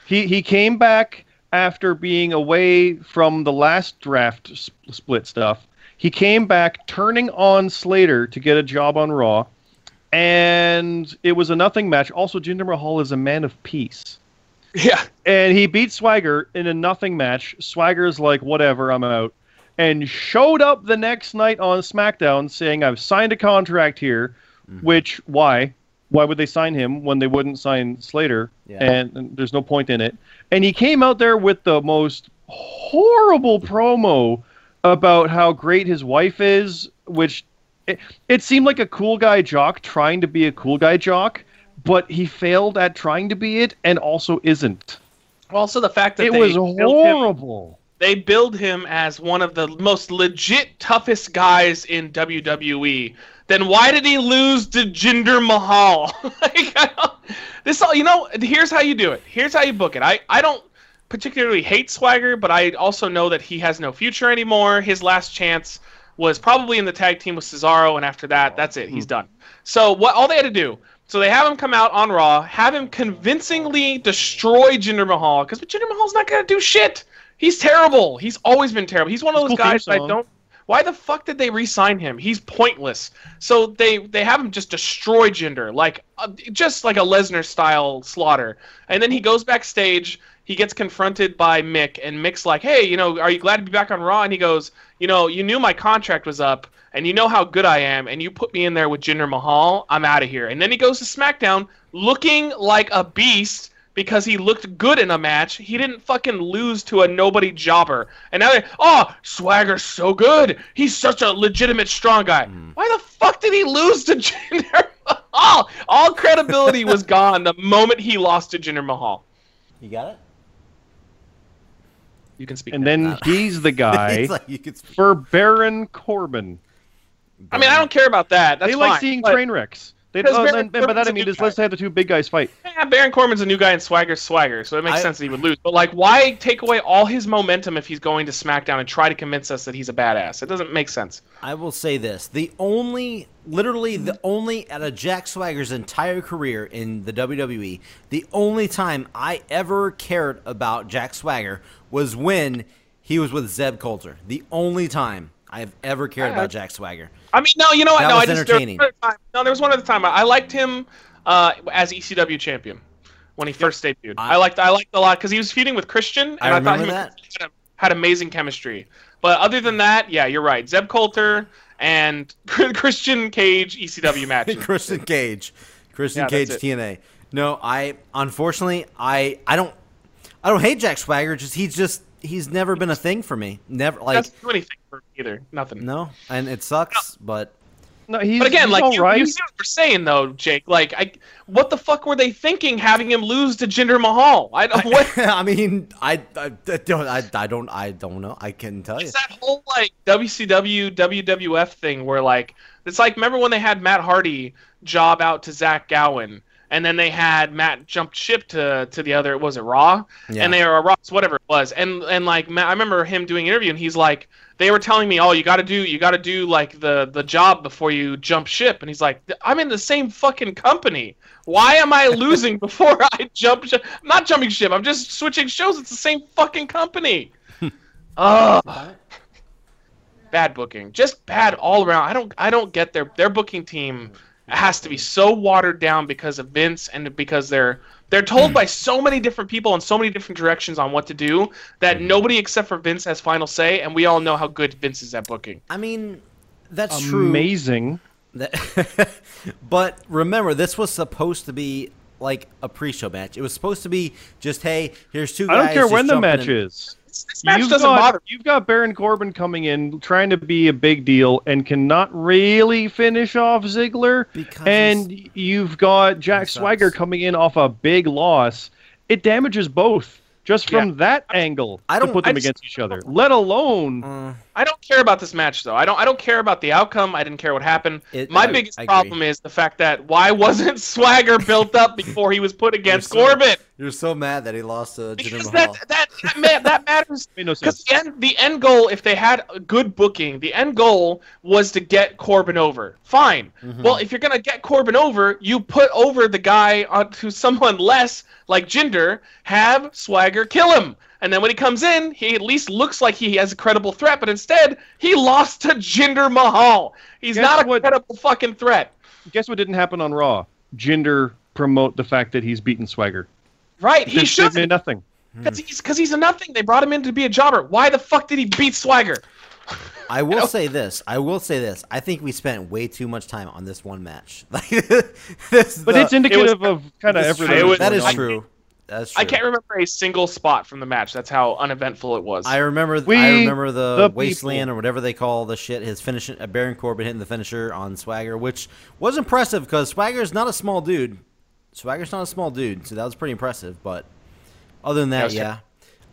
He he came back after being away from the last draft s- split stuff. He came back turning on Slater to get a job on Raw, and it was a nothing match. Also, Jinder Mahal is a man of peace. Yeah, and he beat Swagger in a nothing match. Swagger's like, whatever, I'm out. And showed up the next night on SmackDown saying, I've signed a contract here. Mm-hmm. Which, why? Why would they sign him when they wouldn't sign Slater? Yeah. And, and there's no point in it. And he came out there with the most horrible promo about how great his wife is, which it, it seemed like a cool guy jock trying to be a cool guy jock, but he failed at trying to be it and also isn't. Also, the fact that It they was built him- horrible. they build him as one of the most legit toughest guys in WWE. Then why did he lose to Jinder Mahal? *laughs* like, I don't, this all you know. Here's how you do it. Here's how you book it. I I don't particularly hate Swagger, but I also know that he has no future anymore. His last chance was probably in the tag team with Cesaro, and after that, that's it. He's done. So what? All they had to do. So they have him come out on Raw, have him convincingly destroy Jinder Mahal, because Jinder Mahal's not gonna do shit. He's terrible. He's always been terrible. He's one of those Cool guys that I don't. Why the fuck did they re-sign him? He's pointless. So they they have him just destroy Jinder, like uh, just like a Lesnar style slaughter. And then he goes backstage. He gets confronted by Mick, and Mick's like, "Hey, you know, are you glad to be back on Raw?" And he goes, "You know, you knew my contract was up, and you know how good I am, and you put me in there with Jinder Mahal. I'm out of here." And then he goes to SmackDown, looking like a beast because he looked good in a match. He didn't fucking lose to a nobody jobber. And now they're, oh, Swagger's so good. He's such a legitimate strong guy. Hmm. Why the fuck did he lose to *laughs* Jinder Mahal? All credibility was gone the moment he lost to Jinder Mahal. You got it. You can speak. And now. then he's the *laughs* guy It's like you for Baron Corbin. I mean, I don't care about that. That's they like fine, seeing but- train wrecks. They, Because oh, Baron and, and by that I a mean good just let's have the two big guys fight. Yeah, Baron Corbin's a new guy and Swagger's Swagger, so it makes I- sense that he would lose. But like, why take away all his momentum if he's going to SmackDown and try to convince us that he's a badass? It doesn't make sense. I will say this: the only literally the only out of Jack Swagger's entire career in the WWE, the only time I ever cared about Jack Swagger was when he was with Zeb Colter. The only time I've ever cared about Jack Swagger. I mean, no, you know what? That no, I just there was entertaining. one time- no, there was one other time I liked him uh, as ECW champion when he first debuted. I- I, liked I liked a lot because he was feuding with Christian, and I I, thought he had, had amazing chemistry. But other than that, yeah, you're right. Zeb Colter and *laughs* Christian Cage ECW *laughs* matches. Christian Cage, Christian Yeah, Cage TNA. No, I unfortunately I I don't I don't hate Jack Swagger. Just he's just he's never been a thing for me. Never like doesn't do anything for me either. Nothing. no, and it sucks. But No, he's, But again, he's like you, right. you see what we're saying though, Jake. Like, I, what the fuck were they thinking having him lose to Jinder Mahal? I don't. What *laughs* I mean, I, I, I don't I, I don't I don't know. I can tell you. is that whole like WCW WWF thing where like it's like remember when they had Matt Hardy job out to Zach Gowen. And then they had Matt jump ship to, to the other was it Raw, Yeah. and they were a Raw whatever it was, and and like Matt, I remember him doing an interview, and he's like, they were telling me, oh, you got to do you got to do like the the job before you jump ship, and he's like, I'm in the same fucking company. Why am I losing *laughs* before I jump ship? I'm not jumping ship. I'm just switching shows. It's the same fucking company. *laughs* Ugh. Bad booking, just bad all around. I don't, I don't get their their booking team has to be so watered down because of Vince and because they're they're told by so many different people in so many different directions on what to do that mm-hmm. nobody except for Vince has final say, and we all know how good Vince is at booking. I mean, that's true. Amazing. That- *laughs* but remember, this was supposed to be like a pre-show match. It was supposed to be just, hey, here's two guys. I don't care when the match in. is. This, this match you've doesn't got, bother. You've got Baron Corbin coming in, trying to be a big deal, and cannot really finish off Ziggler. Because and you've got Jack Swagger coming in off a big loss. It damages both just from Yeah. that angle I don't- put I them just- against each other. Let alone Uh, I don't care about this match though. I don't. I don't care about the outcome. I didn't care what happened. It- My I- biggest I problem is the fact that why wasn't *laughs* Swagger built up before he was put against You're so- Corbin? you're so mad that he lost to Jinder Because Mahal. that that that, ma- that matters. *laughs* made no Because the end, the end goal, if they had a good booking, the end goal was to get Corbin over. Fine. Mm-hmm. Well, if you're gonna get Corbin over, you put over the guy onto someone less, like Jinder. Have Swagger kill him, and then when he comes in, he at least looks like he has a credible threat. But instead, he lost to Jinder Mahal. He's Guess not a what- credible fucking threat. Guess what didn't happen on Raw? Jinder promote the fact that he's beaten Swagger. Right? He should. did nothing. Hmm. Because he's, 'cause he's a nothing. They brought him in to be a jobber. Why the fuck did he beat Swagger? I will *laughs* say this. I will say this. I think we spent way too much time on this one match. Like, *laughs* this, But the- it's indicative of kind of everything. was- that is I- true. That's true. I can't remember a single spot from the match. That's how uneventful it was. I remember. We, I remember the, the wasteland people. or whatever they call the shit. His finish, uh, Baron Corbin hitting the finisher on Swagger, which was impressive because Swagger's not a small dude. Swagger's not a small dude, so that was pretty impressive. But other than that, That's true. yeah.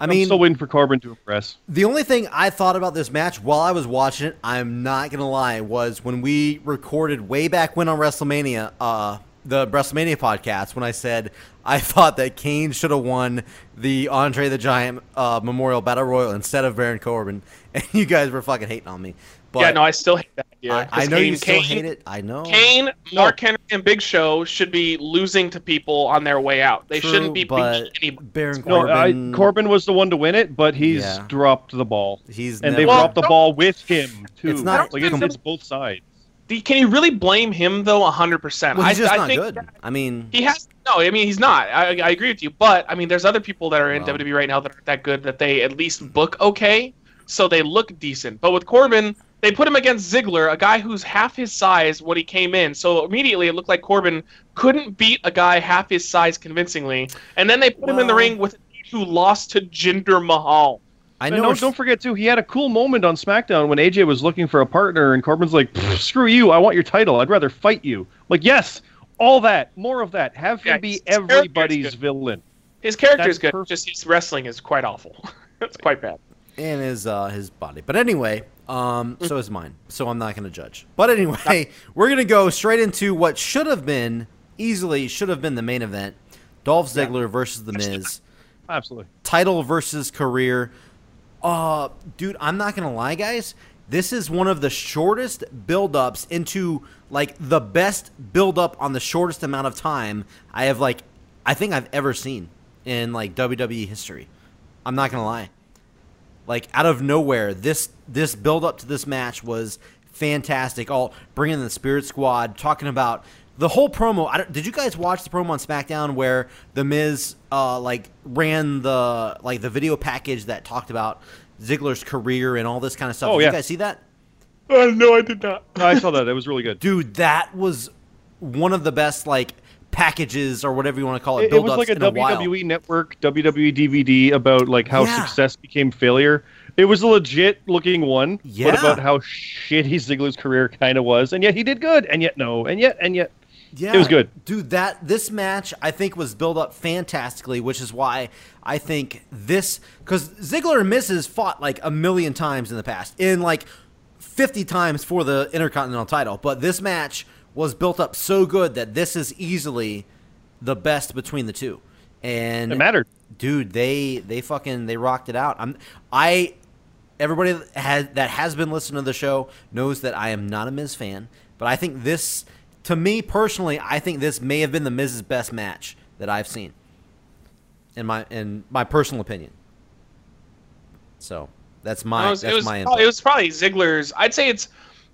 I I'm still waiting for Corbin to impress. the only thing I thought about this match while I was watching it, I'm not gonna lie, was when we recorded way back when on WrestleMania, uh, the WrestleMania podcast, when I said I thought that Kane should have won the Andre the Giant uh, Memorial Battle Royal instead of Baron Corbin, *laughs* and you guys were fucking hating on me. But yeah, no, I still hate that idea. I, I 'Cause know you still Kane, hate it. I know. Kane, Mark Henry, and Big Show should be losing to people on their way out. They True, shouldn't be but beating anybody. Baron No, Corbin. I, Corbin was the one to win it, but he's Yeah. dropped the ball. He's and never, they Well, dropped the ball with him too. It's not like it's, it's both sides. Can you really blame him though? hundred percent. well, he's I, just I not think good. I mean, He has no. I mean, he's not. I, I agree with you. But I mean, there's other people that are in Well. WWE right now that aren't that good that they at least book okay, so they look decent. But with Corbin, they put him against Ziggler, a guy who's half his size when he came in. So immediately it looked like Corbin couldn't beat a guy half his size convincingly. And then they put him in the ring with a dude who lost to Jinder Mahal. I know. don't, don't forget too, he had a cool moment on SmackDown when AJ was looking for a partner, and Corbin's like, "Screw you! I want your title. I'd rather fight you." like, yes, all that, more of that. Have him Yeah, be everybody's villain. His character That's is good. perfect. Just his wrestling is quite awful. *laughs* it's quite bad. and his uh, his body. But anyway, um, so is mine. So I'm not going to judge. But anyway, *laughs* we're going to go straight into what should have been easily should have been the main event: Dolph Ziggler versus The Miz, Absolutely. title versus career. Uh, dude, I'm not to lie, guys. this is one of the shortest build-ups into like the best build-up on the shortest amount of time I have like I think I've ever seen in like WWE history. I'm not gonna lie. Like out of nowhere, this this build up to this match was fantastic. All bringing the Spirit Squad, talking about the whole promo. I don't, did you guys watch the promo on SmackDown where the Miz uh, like ran the like the video package that talked about Ziggler's career and all this kind of stuff? Oh, did yeah. you guys see that? Uh, no, I did not. I saw that. It was really good. Dude, that was one of the best like packages or whatever you want to call it. It, it was like a in a while. WWE Network, WWE DVD about like how Yeah. success became failure. It was a legit looking one, Yeah. but about how shitty Ziggler's career kind of was, and yet he did good, and yet no, and yet and yet. Yeah, It was good. dude. That this match I think was built up fantastically, which is why I think this because Ziggler and Miz has fought like a million times in the past, in like fifty times for the Intercontinental title, but this match was built up so good that this is easily the best between the two. And It mattered. dude. They they fucking they rocked it out. I'm I everybody that has that has been listening to the show knows that I am not a Miz fan, but I think this to me personally, I think this may have been the Miz's best match that I've seen. In my in my personal opinion. So that's my it was, that's it was, my probably, input. it was probably Ziggler's. I'd say it's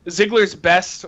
Ziggler's best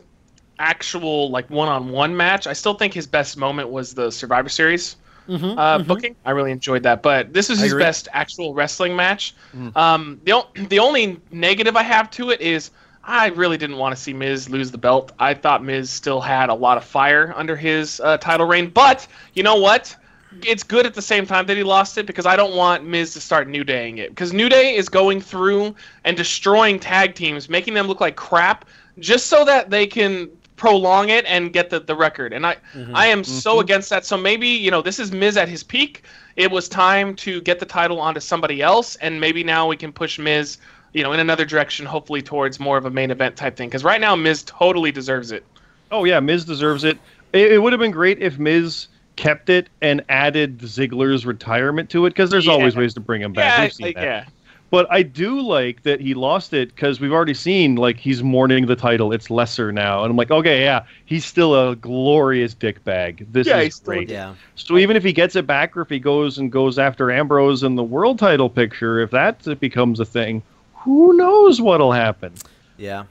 actual like one-on-one match. I still think his best moment was the Survivor Series uh, booking. I really enjoyed that, but this is Mm-hmm, his best actual wrestling match. Um, the o- the only negative I have to it is. I really didn't want to see Miz lose the belt. I thought Miz still had a lot of fire under his uh, title reign, but you know what? it's good at the same time that he lost it because I don't want Miz to start New Daying it because New Day is going through and destroying tag teams, making them look like crap, just so that they can prolong it and get the, the record. And I I am so against that. So maybe you know this is Miz at his peak. It was time to get the title onto somebody else, and maybe now we can push Miz. You know, in another direction, hopefully towards more of a main event type thing. Because right now, Miz totally deserves it. Oh yeah, Miz deserves it. It, it would have been great if Miz kept it and added Ziggler's retirement to it because there's Yeah. always ways to bring him back. Yeah, We've seen like, that. yeah. But I do like that he lost it because we've already seen like he's mourning the title. It's lesser now, and I'm like, okay, yeah, he's still a glorious dick bag. This Yeah, is he's still a. Yeah. So even if he gets it back, or if he goes and goes after Ambrose in the world title picture, if that becomes a thing, who knows what'll happen? Yeah,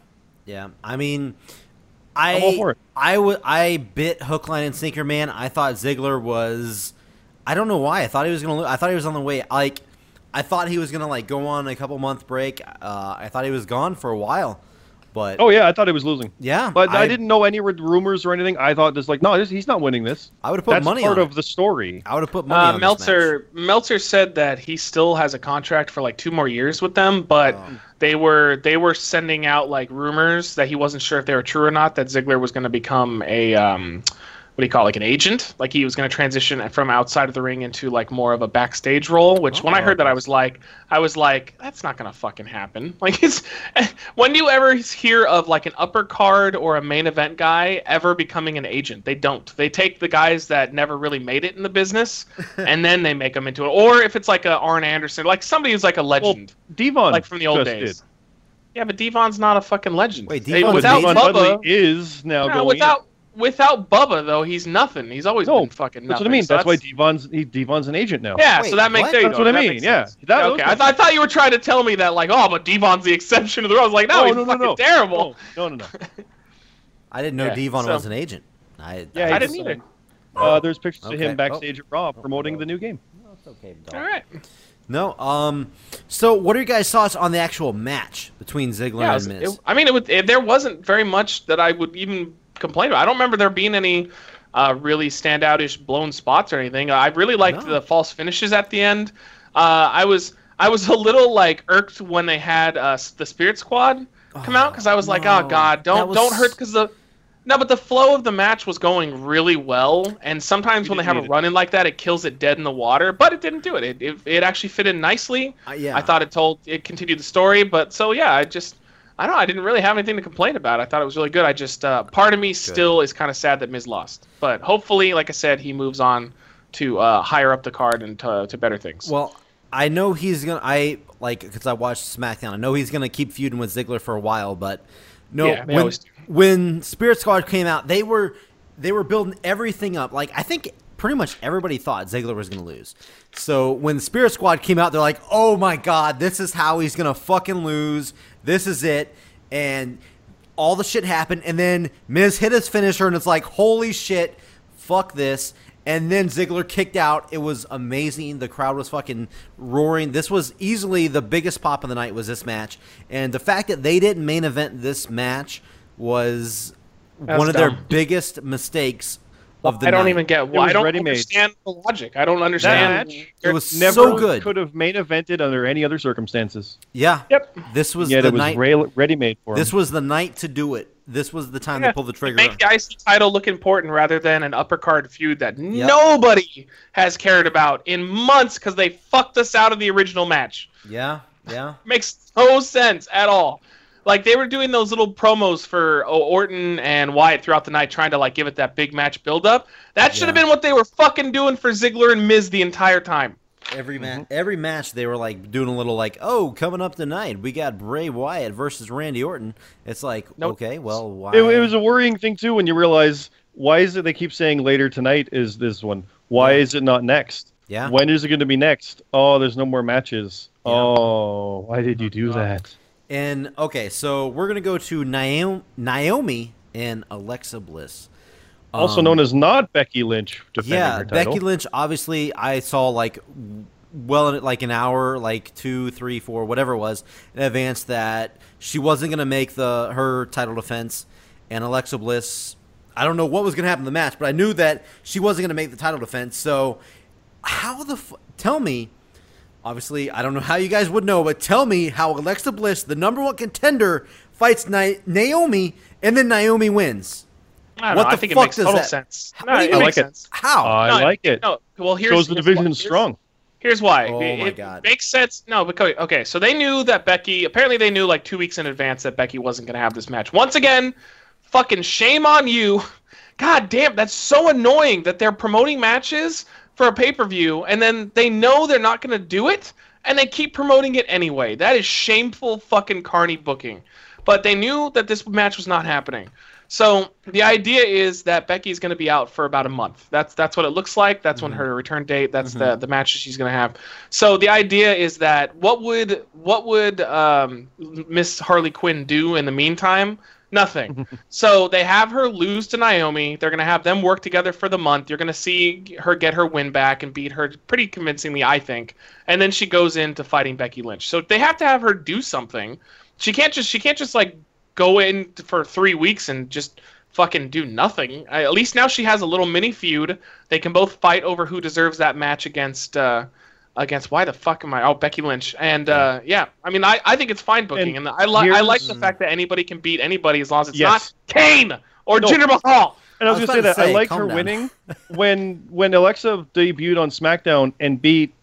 yeah. I mean, I. I would I bit hook, line, and sinker, man. I thought Ziggler was. I don't know why. I thought he was gonna. I thought he was on the way. Like, I thought he was gonna like go on a couple month break. Uh, I thought he was gone for a while, but Oh yeah, I thought he was losing. yeah. But I, didn't know any rumors or anything. I thought just like, no, he's not winning this. I would have put money. That's money part on of it. the story. I would have put money Uh, on this match. Meltzer Meltzer said that he still has a contract for like two more years with them, but Oh. they were they were sending out like rumors that he wasn't sure if they were true or not. That Ziggler was going to become a um, what do you call it, like an agent? Like he was going to transition from outside of the ring into like more of a backstage role. Which when I Oh, heard that, I was like, I was like, that's not going to fucking happen. *laughs* Like it's *laughs* when do you ever hear of like an upper card or a main event guy ever becoming an agent? They don't. They take the guys that never really made it in the business *laughs* and then they make them into it. Or if it's like a Arn Anderson, like somebody who's like a Well, legend, Devon, like from the old days. did. Yeah, but Devon's not a fucking legend. Wait, Hey, Devon's without an Devon Bubba, Dudley is now no, going. without without Bubba though, he's nothing. He's always No, been fucking that's what I mean. So that's, why Devon's he, Devon's an agent now. Yeah, Wait, so that makes what? That's what I mean, makes yeah. That- okay, I, th- I thought you were trying to tell me that like, oh, but Devon's the exception to the rule. I was like, no, Oh, he's no, no, fucking no. terrible. No, no, no. *laughs* I didn't know Yeah, Devon so- was an agent. I, Yeah, I he didn't was, either. Uh, there's pictures Okay. of him Oh. backstage at Raw promoting the new game. okay, All right. No. Um. So, what are you guys' thoughts on the actual match between Ziggler Yeah, and Miz? it- I mean, it, would, it, there wasn't very much that I would even complain about. I don't remember there being any uh, really standoutish blown spots or anything. I really liked No. the false finishes at the end. Uh, I was I was a little like irked when they had uh, the Spirit Squad come out because I was like, oh god, don't was- don't hurt because the no, but the flow of the match was going really well, and sometimes when they have a run in like that, it kills it dead in the water. But it didn't do it. It it, it actually fit in nicely. Uh, yeah. I thought it told it continued the story, but so yeah, I just I don't know. I didn't really have anything to complain about. I thought it was really good. I just uh, part of me still is kind of sad that Miz lost, but hopefully, like I said, he moves on to uh, higher up the card and to, to better things. Well, I know he's gonna. I like because I watched SmackDown. I know he's gonna keep feuding with Ziggler for a while, but no. Yeah, when, when Spirit Squad came out, they were they were building everything up. Like I think pretty much everybody thought Ziggler was gonna lose. So when Spirit Squad came out, they're like, "Oh my god, this is how he's gonna fucking lose. This is it." And all the shit happened, and then Miz hit his finisher, and it's like, "Holy shit, fuck this." And then Ziggler kicked out. It was amazing. The crowd was fucking roaring. This was easily the biggest pop of the night. Was this match, and the fact that they didn't main event this match was That's one of their biggest mistakes of the I don't night. even get why. was I don't ready-made. understand the logic. I don't understand. match, It was Never so good. could have main evented under any other circumstances. Yeah. Yep. This was Yet the it was night. ra- ready-made for him. this was the night to do it. This was the time Yeah, to pull the trigger. Make the IC title look important rather than an upper card feud that nobody has cared about in months because they fucked us out of the original match. yeah, yeah. *laughs* Makes no sense at all. Like they were doing those little promos for Orton and Wyatt throughout the night, trying to like give it that big match build up. That should have been what they were fucking doing for Ziggler and Miz the entire time. Every Mm-hmm. match, every match, they were like doing a little like, oh, coming up tonight, we got Bray Wyatt versus Randy Orton. It's like, Nope. okay, well, why? It, it was a worrying thing too when you realize why is it they keep saying later tonight is this one? Why Yeah. is it not next? Yeah. When is it going to be next? Oh, there's no more matches. Yeah. Oh, why did you do that? And okay, so we're gonna go to Naomi, Naomi and Alexa Bliss. Also Um, known as not Becky Lynch defending yeah, her title. Becky Lynch. Obviously, I saw like well, like an hour, like two, three, four, whatever it was, in advance that she wasn't gonna make the her title defense, and Alexa Bliss. I don't know what was gonna happen in the match, but I knew that she wasn't gonna make the title defense. So, how the f- tell me? Obviously, I don't know how you guys would know, but tell me how Alexa Bliss, the number one contender, fights Na- Naomi, and then Naomi wins. I don't What know. I the think fuck it makes does total that- sense. How No, do you it make makes it- sense. How? I No, like it. No, well, here's Shows the division Here's- strong. Here's why. Oh it, my it God. makes sense. No, because okay, so they knew that Becky. Apparently, they knew like two weeks in advance that Becky wasn't going to have this match. Once again, fucking shame on you. God damn, that's so annoying that they're promoting matches for a pay per view and then they know they're not going to do it and they keep promoting it anyway. That is shameful fucking carny booking. But they knew that this match was not happening. So the idea is that Becky's going to be out for about a month. That's that's what it looks like. That's when her return date. That's the the match she's going to have. So the idea is that what would what would um, Miss Harley Quinn do in the meantime? Nothing. *laughs* so they have her lose to Naomi. They're going to have them work together for the month. You're going to see her get her win back and beat her pretty convincingly, I think. And then she goes into fighting Becky Lynch. So they have to have her do something. She can't just she can't just like go in for three weeks and just fucking do nothing. I, at least now she has a little mini feud. They can both fight over who deserves that match against uh, against why the fuck am I? Oh, Becky Lynch. And uh, yeah, I mean, I, I think it's fine booking, and, And I like I like the fact that anybody can beat anybody as long as it's Yes. not Kane or No. Jinder Mahal. And I was, I was gonna say that to I say, liked her down. winning *laughs* when when Alexa debuted on SmackDown and beat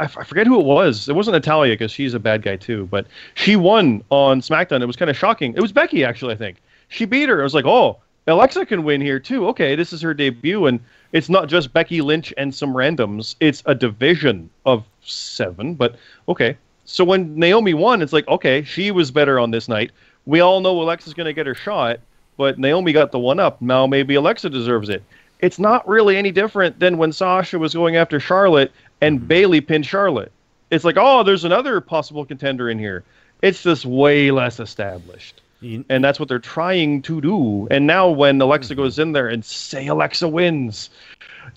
I, f- I forget who it was. It wasn't Natalya because she's a bad guy too, but she won on SmackDown. It was kind of shocking. It was Becky actually, I think. She beat her. I was like, oh, Alexa can win here too. Okay, this is her debut, and it's not just Becky Lynch and some randoms. It's a division of seven. But okay, so when Naomi won, it's like okay, she was better on this night. We all know Alexa's going to get her shot, but Naomi got the one up. Now maybe Alexa deserves it. It's not really any different than when Sasha was going after Charlotte and mm-hmm. Bailey pinned Charlotte. It's like, oh, there's another possible contender in here. It's just way less established. And that's what they're trying to do. And now when Alexa mm-hmm. goes in there and say Alexa wins,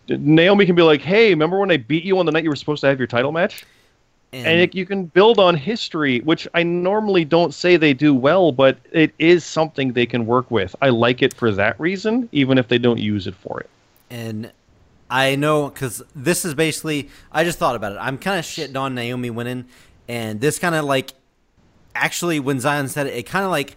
Naomi can be like, hey, remember when I beat you on the night you were supposed to have your title match? and, and it, you can build on history, which I normally don't say they do well, but it is something they can work with. I like it for that reason, even if they don't use it for it. and I know because this is basically. I just thought about it. I'm kind of shitting on Naomi winning, and this kind of like actually when Zion said it, it kind of like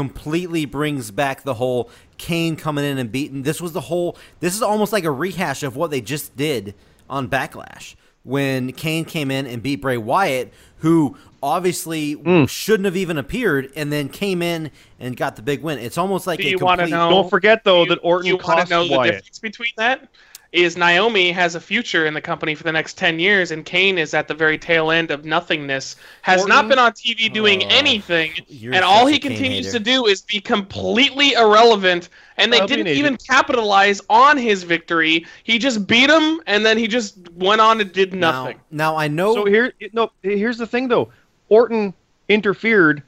completely brings back the whole Kane coming in and beating. This was the whole. This is almost like a rehash of what they just did on Backlash when Kane came in and beat Bray Wyatt, who obviously Hmm. shouldn't have even appeared, and then came in and got the big win. It's almost like Do a you wanna complete- know- Don't forget though You- that Orton you wanna cost know the difference between that? Is Naomi has a future in the company for the next 10 years, and Kane is at the very tail end of nothingness, has not been on TV doing Oh, anything, and all he continues hater. to do is be completely irrelevant. And they I'll didn't even capitalize on his victory. He just beat him, and then he just went on and did nothing. Now, now I know. So here, no, here's the thing though. Orton interfered,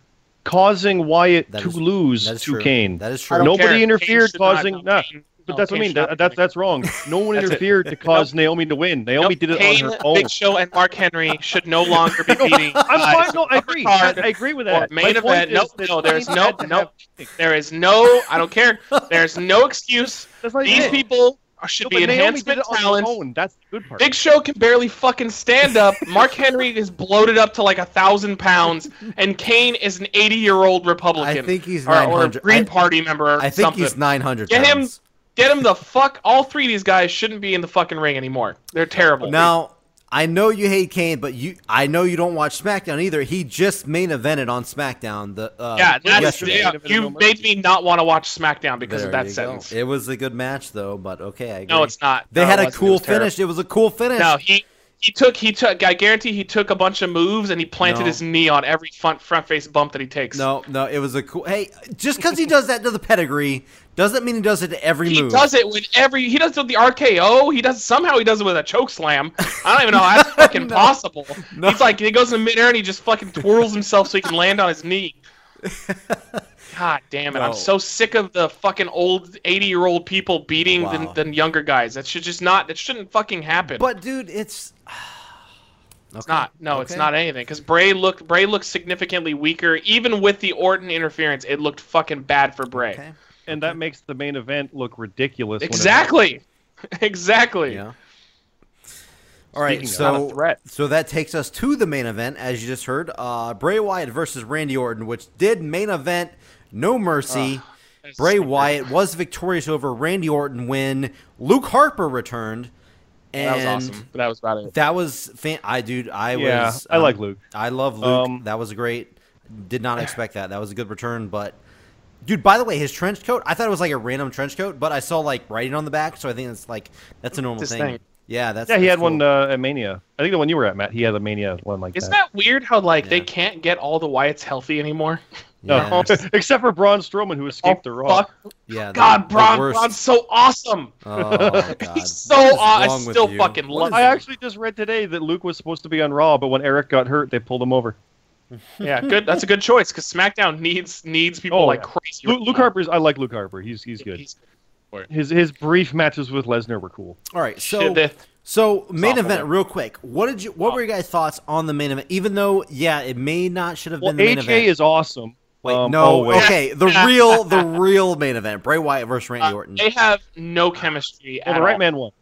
causing Wyatt That to is- lose to true. Kane. That is true. Nobody care. Interfered, causing no, nah, Kane- But no, that's what I mean. should not That, that's that's wrong. *laughs* No one That's it. interfered to cause Naomi to win. Naomi Nope, did it Kane, on her own. Big Show, and Mark Henry should no *laughs* longer be beating. I'm guys fine. No, I agree. card I, I agree with or that. Main My event. No, that no, there's no, had no. have- There is no. I don't care. There's no *laughs* excuse. These it. people should No, be but Naomi did enhancement it on her talents. That's the good part. Big Show can barely fucking stand up. Mark Henry is bloated up to like a thousand pounds, and Kane is an 80 year old Republican. I think he's or, or a Green I- Party member. I think something. he's 900 Get him- pounds. Get him the fuck. All three of these guys shouldn't be in the fucking ring anymore. They're terrible. Now, I know you hate Kane, but you, I know you don't watch SmackDown either. He just main evented on SmackDown. The uh, yeah, that's, yesterday. yeah, Yesterday. you made me not want to watch SmackDown because There of that you go. sentence. It was a good match though, but okay, I agree. No, it's not. They No, had a wasn't. It cool terrible. finish. It was a cool finish. No, he he took he took. I guarantee he took a bunch of moves and he planted No. his knee on every front front face bump that he takes. No, no, it was a cool. Hey, just because he does that to the pedigree doesn't mean he does it to every He move. He does it with every. He does it with the RKO. He does somehow he does it with a choke slam. I don't even know how that's *laughs* fucking No. possible. No. He's like he goes in the midair and he just fucking twirls himself so he can land on his knee. *laughs* God damn it! No. I'm so sick of the fucking old 80 year old people beating Wow. the, the younger guys. That should just not. That shouldn't fucking happen. But dude, it's *sighs* It's not. No, it's not anything. Because Bray looked Bray looked significantly weaker, even with the Orton interference. It looked fucking bad for Bray. okay. And that makes the main event look ridiculous. Exactly. *laughs* exactly. Yeah. All right, Speaking of- Not a so so that takes us to the main event, as you just heard. Uh, Bray Wyatt versus Randy Orton, which did main event, no mercy. That's Bray so weird. Wyatt was victorious over Randy Orton when Luke Harper returned, and That was awesome. But that was about it. That was fan. I dude, I Yeah, was. I um, like Luke. I love Luke. Um, that was great. Did not *laughs* expect that. That was a good return, but. Dude, by the way, his trench coat, I thought it was like a random trench coat, but I saw like writing on the back, so I think it's like that's a normal thing. thing. Yeah, that's Yeah, he that's had cool. one uh, at Mania. I think the one you were at, Matt. He had a Mania one like Isn't that. that weird how like they can't get all the Wyatts healthy anymore? Yeah, No, *laughs* except for Braun Strowman, who escaped the Raw. Oh, yeah. God, the Braun, worst- Braun's so awesome. Oh *laughs* God, He's so What is aw- I still you? fucking love I actually just read today that Luke was supposed to be on Raw, but when Eric got hurt, they pulled him over. Yeah, good. That's a good choice because SmackDown needs needs people Oh, like yeah. crazy. Luke, right Luke now. Harper's. I like Luke Harper. He's he's good. He's- His his brief matches with Lesnar were cool. All right, so so main event, real quick. What did you? What were your guys' thoughts on the main event? Even though, yeah, it may not should have Well, been the main AJ event. AJ is awesome. Wait, Um, no, oh, wait. okay, the real, the real main event: Bray Wyatt versus Randy uh, Orton. they have no chemistry Well, at the right all. man won.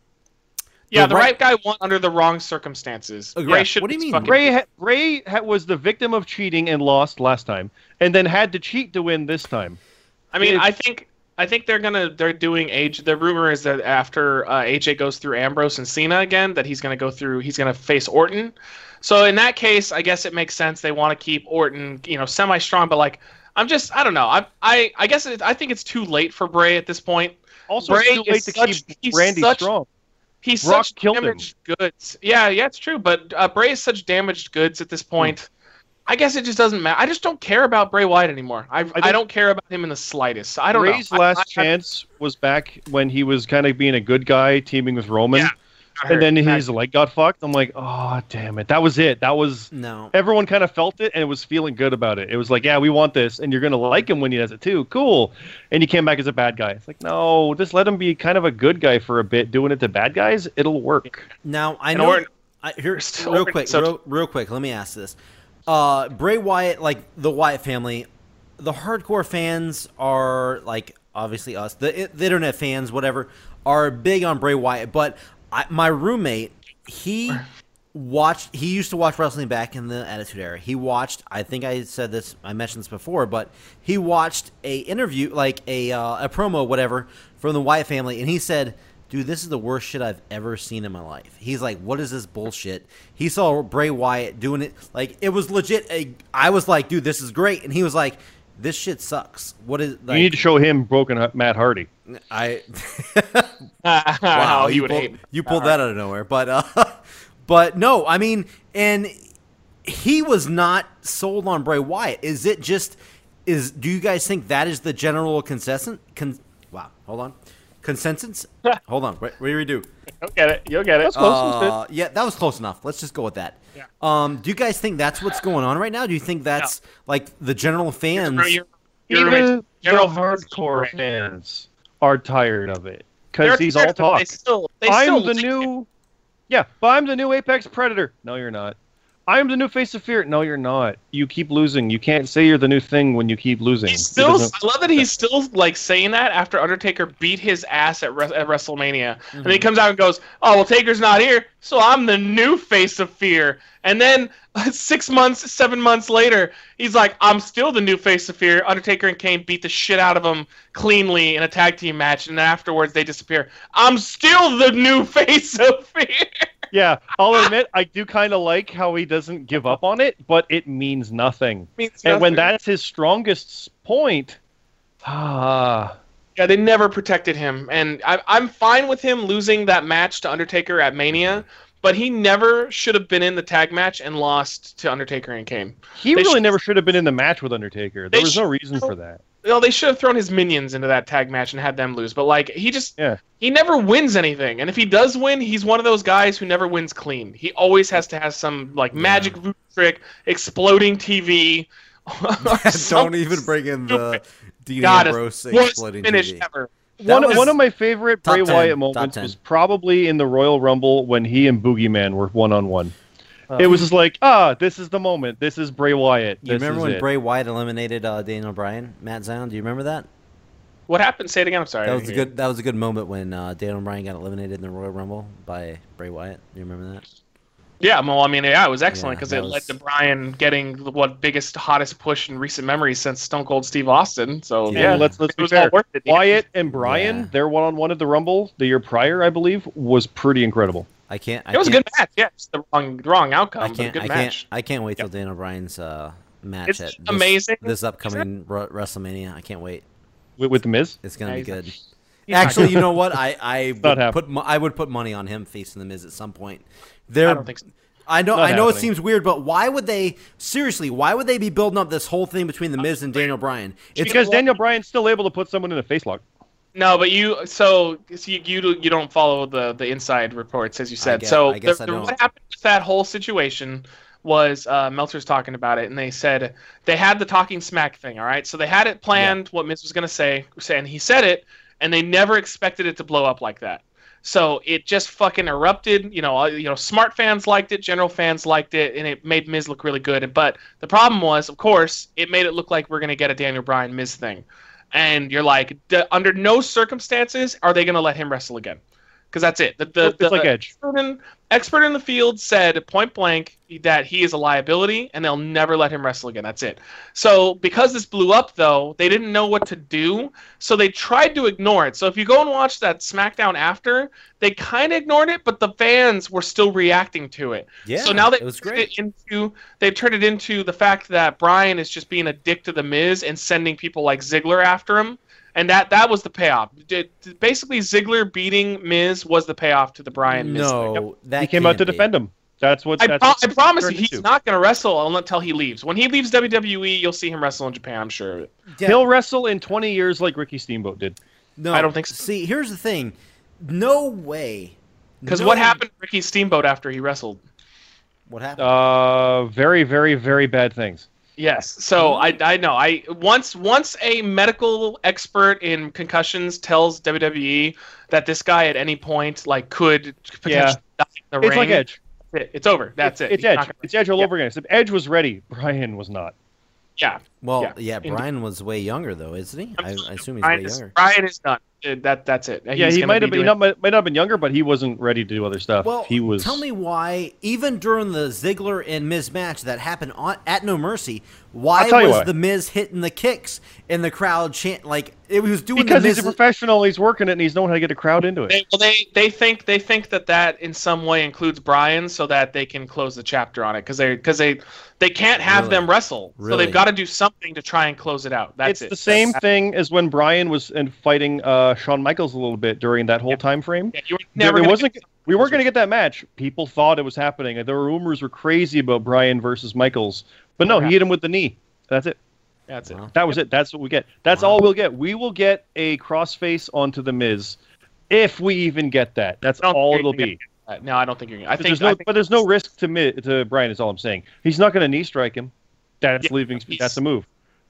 Yeah, The the, right- right, guy won under the wrong circumstances. Uh, Bray yeah, should what do you mean? fucking- Ray ha- Ray ha- was the victim of cheating and lost last time, and then had to cheat to win this time. I mean, It- I think I think they're gonna they're doing age. The rumor is that after uh, AJ goes through Ambrose and Cena again, that he's gonna go through. He's gonna face Orton. So in that case, I guess it makes sense they want to keep Orton, you know, semi strong. But like, I'm just I don't know. I I I guess it, I think it's too late for Bray at this point. Also, Bray it's too late is to such- keep Randy such- strong. He's Brock such killed him. damaged goods. Yeah, yeah, it's true. But uh, Bray is such damaged goods at this point. I guess it just doesn't matter. I just don't care about Bray Wyatt anymore. I, I, think- don't care about him in the slightest. I don't Ray's know. I- last I- I- chance was back when he was kind of being a good guy, teaming with Roman, Yeah, I and then heard. his leg got fucked. I'm like, oh damn it, that was it. That was no, everyone kind of felt it and it was feeling good about it. It was like, yeah, we want this, and you're gonna like him when he does it too. Cool. And he came back as a bad guy. It's like, no, just let him be kind of a good guy for a bit. Doing it to bad guys, it'll work. now I And know. Orton- I, here, *laughs* real quick, real, real quick. Let me ask this: uh, Bray Wyatt, like the Wyatt family, the hardcore fans are like obviously us, the, the internet fans, whatever, are big on Bray Wyatt. But I, my roommate, he *laughs* watched. He used to watch wrestling back in the Attitude Era. He watched. I think I said this. I mentioned this before, but he watched a interview, like a uh, a promo, whatever, from the Wyatt family, and he said. Dude, this is the worst shit I've ever seen in my life. He's like, "What is this bullshit?" He saw Bray Wyatt doing it like it was legit. A, I was like, "Dude, this is great," and he was like, "This shit sucks." What is? Like, you need to show him broken Matt Hardy. I *laughs* *laughs* wow, you would pulled, hate me. you pulled that out of nowhere, but uh, *laughs* but no, I mean, and he was not sold on Bray Wyatt. Is it just is? Do you guys think that is the general consensus? Con, wow, hold on, consensus. *laughs* hold on, wait, what do we do? You'll get it. You'll get it. That's close. That's good. Uh, yeah, that was close enough. Let's just go with that. Yeah. Um, do you guys think that's what's going on right now? Do you think that's like the general fans? You're- you're Even. General the hardcore fans are tired of it They're because he's all but They talk. still, they I'm still the new, yeah, but I'm the new Apex Predator. No, you're not. I'm the new face of fear. No, you're not. You keep losing. You can't say you're the new thing when you keep losing. He's still. I love that he's still like saying that after Undertaker beat his ass at, Res- at WrestleMania, and Mm-hmm. then he comes out and goes, "Oh well, Taker's not here, so I'm the new face of fear." And then *laughs* six months, seven months later, he's like, "I'm still the new face of fear." Undertaker and Kane beat the shit out of him cleanly in a tag team match, and then afterwards they disappear. I'm still the new *laughs* face of fear. Yeah, I'll admit I do kind of like how he doesn't give up on it, but it means nothing. Means And when that's his strongest point, ah, Yeah, they never protected him, and I, I'm fine with him losing that match to Undertaker at Mania, but he never should have been in the tag match and lost to Undertaker and Kane. he They really should- never should have been in the match with Undertaker. They There was no reason for that. No, they should have thrown his minions into that tag match and had them lose. But like, he just Yeah. he never wins anything, and if he does win, he's one of those guys who never wins clean. He always has to have some like magic voodoo trick, exploding TV. *laughs* *laughs* or Don't even bring in the Dean God, Ambrose worst exploding finish TV. ever. That One, was one of my favorite top Bray 10, Wyatt moments was probably in the Royal Rumble when he and Boogeyman were one on one. Oh. It was just like, ah, this is the moment. This is Bray Wyatt. You This remember is when it. Bray Wyatt eliminated uh, Daniel Bryan, Matt Zion? Do you remember that? What happened? Say it again. I'm sorry. That was a didn't good. That was a good moment when uh, Daniel Bryan got eliminated in the Royal Rumble by Bray Wyatt. Do you remember that? Yeah, well, I mean, yeah, it was excellent because that it was- led to Bryan getting the what biggest, hottest push in recent memory since Stone Cold Steve Austin. So Yeah, yeah, let's let's it be was all fair. worth it. Wyatt and Bryan, Yeah. their one on one at the Rumble the year prior, I believe, was pretty incredible. I can't. I It was a can't, good match. Yeah, it's the wrong wrong outcome, I but a can't. good I match. can't. I can't wait till Daniel Bryan's uh, match It's at this, amazing. this upcoming Ru- WrestleMania. I can't wait. With, with the Miz, It's gonna Yeah, be good. He's Actually, you know what? I *laughs* I would put mo- I would put money on him facing the Miz at some point. There, I don't think so. I know. I know it seems weird, but why would they? Seriously, why would they be building up this whole thing between the Miz and Daniel Bryan? It's because Daniel Bryan's still able to put someone in a face lock. No, but you so, so you, you do- you don't follow the the inside reports as you said. guess- so the- the- what happened with that whole situation was uh, Meltzer's talking about it, and they said they had the talking smack thing. All right, so they had it planned what Miz was going to say, say, and he said it, and they never expected it to blow up like that. So it just fucking erupted. You know, uh, you know, smart fans liked it, general fans liked it, and it made Miz look really good. But the problem was, of course, it made it look like we're gonna get a Daniel Bryan Miz thing, and you're like, under no circumstances are they gonna let him wrestle again, because that's it. The, the, the like expert in, expert in the field said point blank that he is a liability, and they'll never let him wrestle again. That's it. So because this blew up, though, they didn't know what to do, so they tried to ignore it. So if you go and watch that SmackDown after, they kind of ignored it, but the fans were still reacting to it. yeah. so now they it was turned great. it into they turned it into the fact that Bryan is just being a dick to the Miz and sending people like Ziggler after him. And that that was the payoff. Did- Basically, Ziggler beating Miz was the payoff to the Bryan Miz thing. No, that he came out to be. defend him. That's what. I, that's pro- what I promise you, he's into. not going to wrestle until he leaves. When he leaves WWE, you'll see him wrestle in Japan. I'm sure. of it. Yeah. He'll wrestle in 20 years like Ricky Steamboat did. No, I don't think so. See, here's the thing. No way. Because No- what happened to Ricky Steamboat after he wrestled? What happened? Uh, very, very, very bad things. Yes. So mm-hmm. I, I know I once once a medical expert in concussions tells WWE that this guy at any point like could potentially Yeah. die in the It's ring. like Edge. It. It's over. That's it. It's Edge. It's Edge all Yeah. over again. Except Edge was ready. Bryan was not. Yeah. Well, yeah, yeah, indeed. Bryan was way younger though, isn't he? I, I assume he's Bryan way is, younger. Bryan is done. Uh, That that's it. yeah, he might have be been. doing- Not, might not have been younger, but he wasn't ready to do other stuff. Well, he was. Tell me why, even during the Ziggler and Miz match that happened on, at No Mercy, why I'll tell you was why. the Miz hitting the kicks and the crowd chant like it was doing because the he's Miz? a professional. He's working it, and he's knowing how to get a crowd into it. They, well, they they think they think that that in some way includes Bryan, so that they can close the chapter on it because they because they they can't have Really? them wrestle, so they've got to do something something to try and close it out. That's it's it. the same That's- thing as when Bryan was in fighting uh, Shawn Michaels a little bit during that whole time frame. Yeah, you were never there gonna wasn't. We weren't going to get that match. People thought it was happening. The rumors were crazy about Bryan versus Michaels, but no, he hit him with the knee. That's it. That's it. That was it. That's what we get. That's Wow. all we'll get. We will get a crossface onto the Miz, if we even get that. That's all it'll be. Uh, No, I don't think you're. Gonna, I think. there's no, I think but there's no risk to Mi- to Bryan. Is all I'm saying. He's not going to knee strike him. That's Yeah, leaving. he's- That's a move.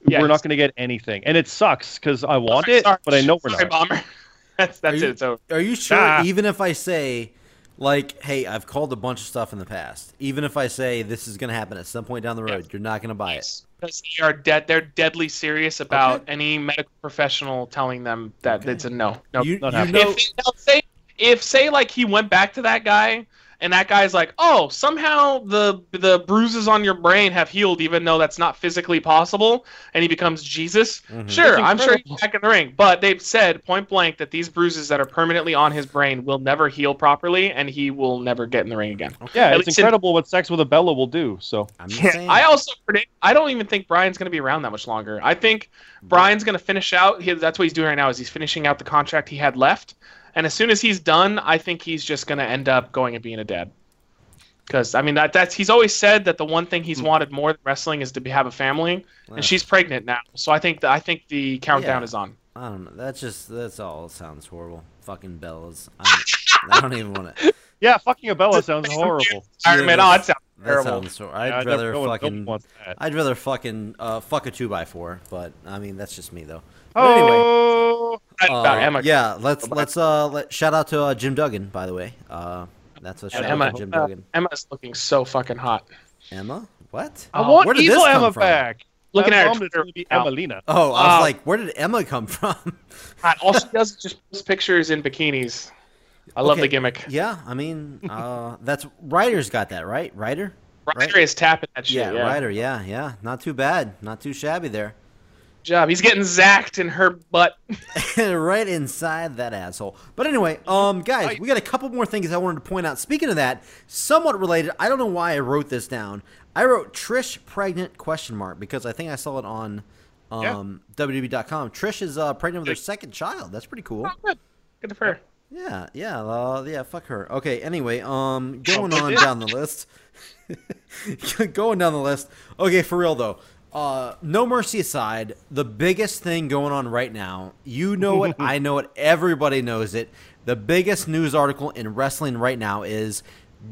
Yeah, we're not going to get anything, and it sucks because I want Sorry, it, sorry. but I know we're Sorry, not. Bomber. *laughs* That's that's you- it. So Are you sure? Ah. Even if I say, like, hey, I've called a bunch of stuff in the past. Even if I say this is going to happen at some point down the road, Yes. you're not going to buy it. because they are dead. They're deadly serious about Okay. any medical professional telling them that Okay. it's a no. No. you not you know, if they, say if say like he went back to that guy and that guy's like, oh, somehow the the bruises on your brain have healed, even though that's not physically possible, and he becomes Jesus. Mhm. Sure, I'm sure he's back in the ring, but they've said point blank that these bruises that are permanently on his brain will never heal properly, and he will never get in the ring again. Yeah, At it's least in- incredible what sex with a Bella will do. So I'm Yeah. I also predict. I don't even think Bryan's going to be around that much longer. I think Bryan's going to finish out. He, that's what he's doing right now. Is he's finishing out the contract he had left, and as soon as he's done, I think he's just going to end up going and being a dad. Because I mean that that's he's always said that the one thing he's wanted more than wrestling is to be, have a family, and she's pregnant now. So I think that I think the countdown Yeah. is on. I don't know. That's just that's all sounds horrible. Fucking bellas. I don't, I don't even want to. *laughs* yeah, fucking a Bella sounds *laughs* horrible. *laughs* Iron Man, oh, it sounds That sounds. hor- I'd Yeah, rather fucking. I'd rather fucking uh, fuck a two by four, but I mean that's just me though. But anyway, Oh, About uh, Emma. yeah, let's let's uh let, shout out to uh, Jim Duggan by the way. Uh, that's a shout And out to Jim Emma, Duggan. Emma's looking so fucking hot. Emma, what? I Oh, want where did evil this come Emma from? back. Looking I'm at her it's be account. Oh, I was Uh, like, where did Emma come *laughs* from? God, all she does is just post pictures in bikinis. I love Okay, the gimmick. yeah, I mean, uh, that's Ryder's got that right. Ryder. Ryder right? is tapping that shit. Yeah, Yeah, Ryder. Yeah, yeah, not too bad, not too shabby there. Job. He's getting zacked in her butt. *laughs* *laughs* right inside that asshole. But anyway, um, guys, we got a couple more things I wanted to point out. Speaking of that, somewhat related. I don't know why I wrote this down. I wrote Trish pregnant question mark because I think I saw it on um, WWE.com. Trish is uh, pregnant with her second child. That's pretty cool. Oh, good. Good for her. Yeah, yeah, uh, yeah. Fuck her. Okay. Anyway, um, going on down the list. *laughs* going down the list. Okay, for real though. Uh, no mercy aside, the biggest thing going on right now. You know it. *laughs* I know it. Everybody knows it. The biggest news article in wrestling right now is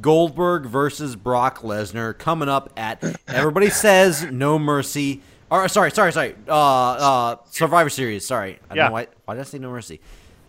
Goldberg versus Brock Lesnar coming up at. Everybody says no mercy. Or sorry, sorry, sorry. Uh, uh, Survivor Series. Sorry. I don't Yeah. know why. Why did I say no mercy?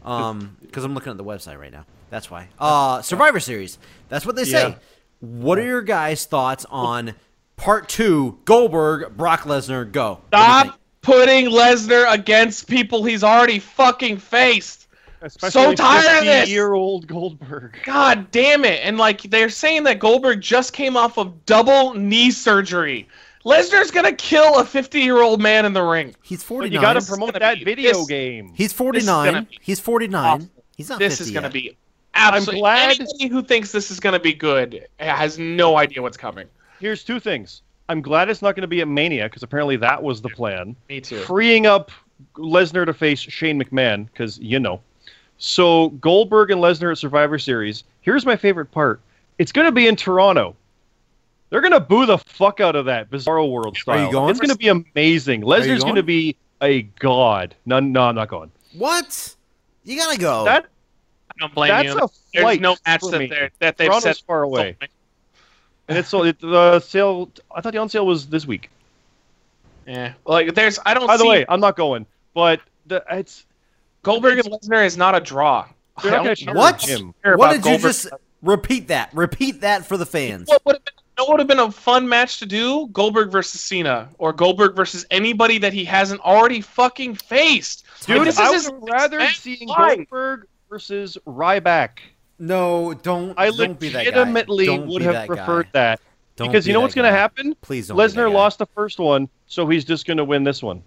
Um, because I'm looking at the website right now. That's why. Uh, Survivor Series. That's what they say. Yeah. What are your guys' thoughts on part two? Goldberg, Brock Lesnar, go. What do you think? Stop putting Lesnar against people he's already fucking faced. Especially tired of this! Year-old Goldberg. God damn it. And like they're saying that Goldberg just came off of double knee surgery. Lesnar's gonna kill a 50 year old man in the ring. He's But 49. you got to promote that video this- game. He's 49. He's 49. awful. He's not This 50 is gonna yet. be absolutely. glad- Anybody who thinks this is gonna be good has no idea what's coming. Here's two things. I'm glad it's not going to be at Mania because apparently that was the plan. Me too. Freeing up Lesnar to face Shane McMahon because you know. So Goldberg and Lesnar at Survivor Series. Here's my favorite part. It's going to be in Toronto. They're going to boo the fuck out of that Bizarro World style. Are you going? It's going to be amazing. Lesnar's going? going to be a god. No, no, I'm not going. What? You gotta go. That I don't blame that's you. a There's flight no match for that me. they're that they've Toronto's set far away. And it's sold. It, the sale. I thought the on sale was this week. Yeah. Like there's I don't By the see way, I'm not going. But the, it's Goldberg and Lesnar is not a draw. *laughs* Not gonna what? care What about did you Goldberg. just repeat that? Repeat that for the fans. What would have been what would have been a fun match to do? Goldberg versus Cena or Goldberg versus anybody that he hasn't already fucking faced. Dude, this I is would rather next see fight. Goldberg versus Ryback. No, don't. I don't be that guy. legitimately Don't would be have that preferred guy. that Don't because be you know what's going to happen. Please don't. Lesnar lost the first one, so he's just going to win this one.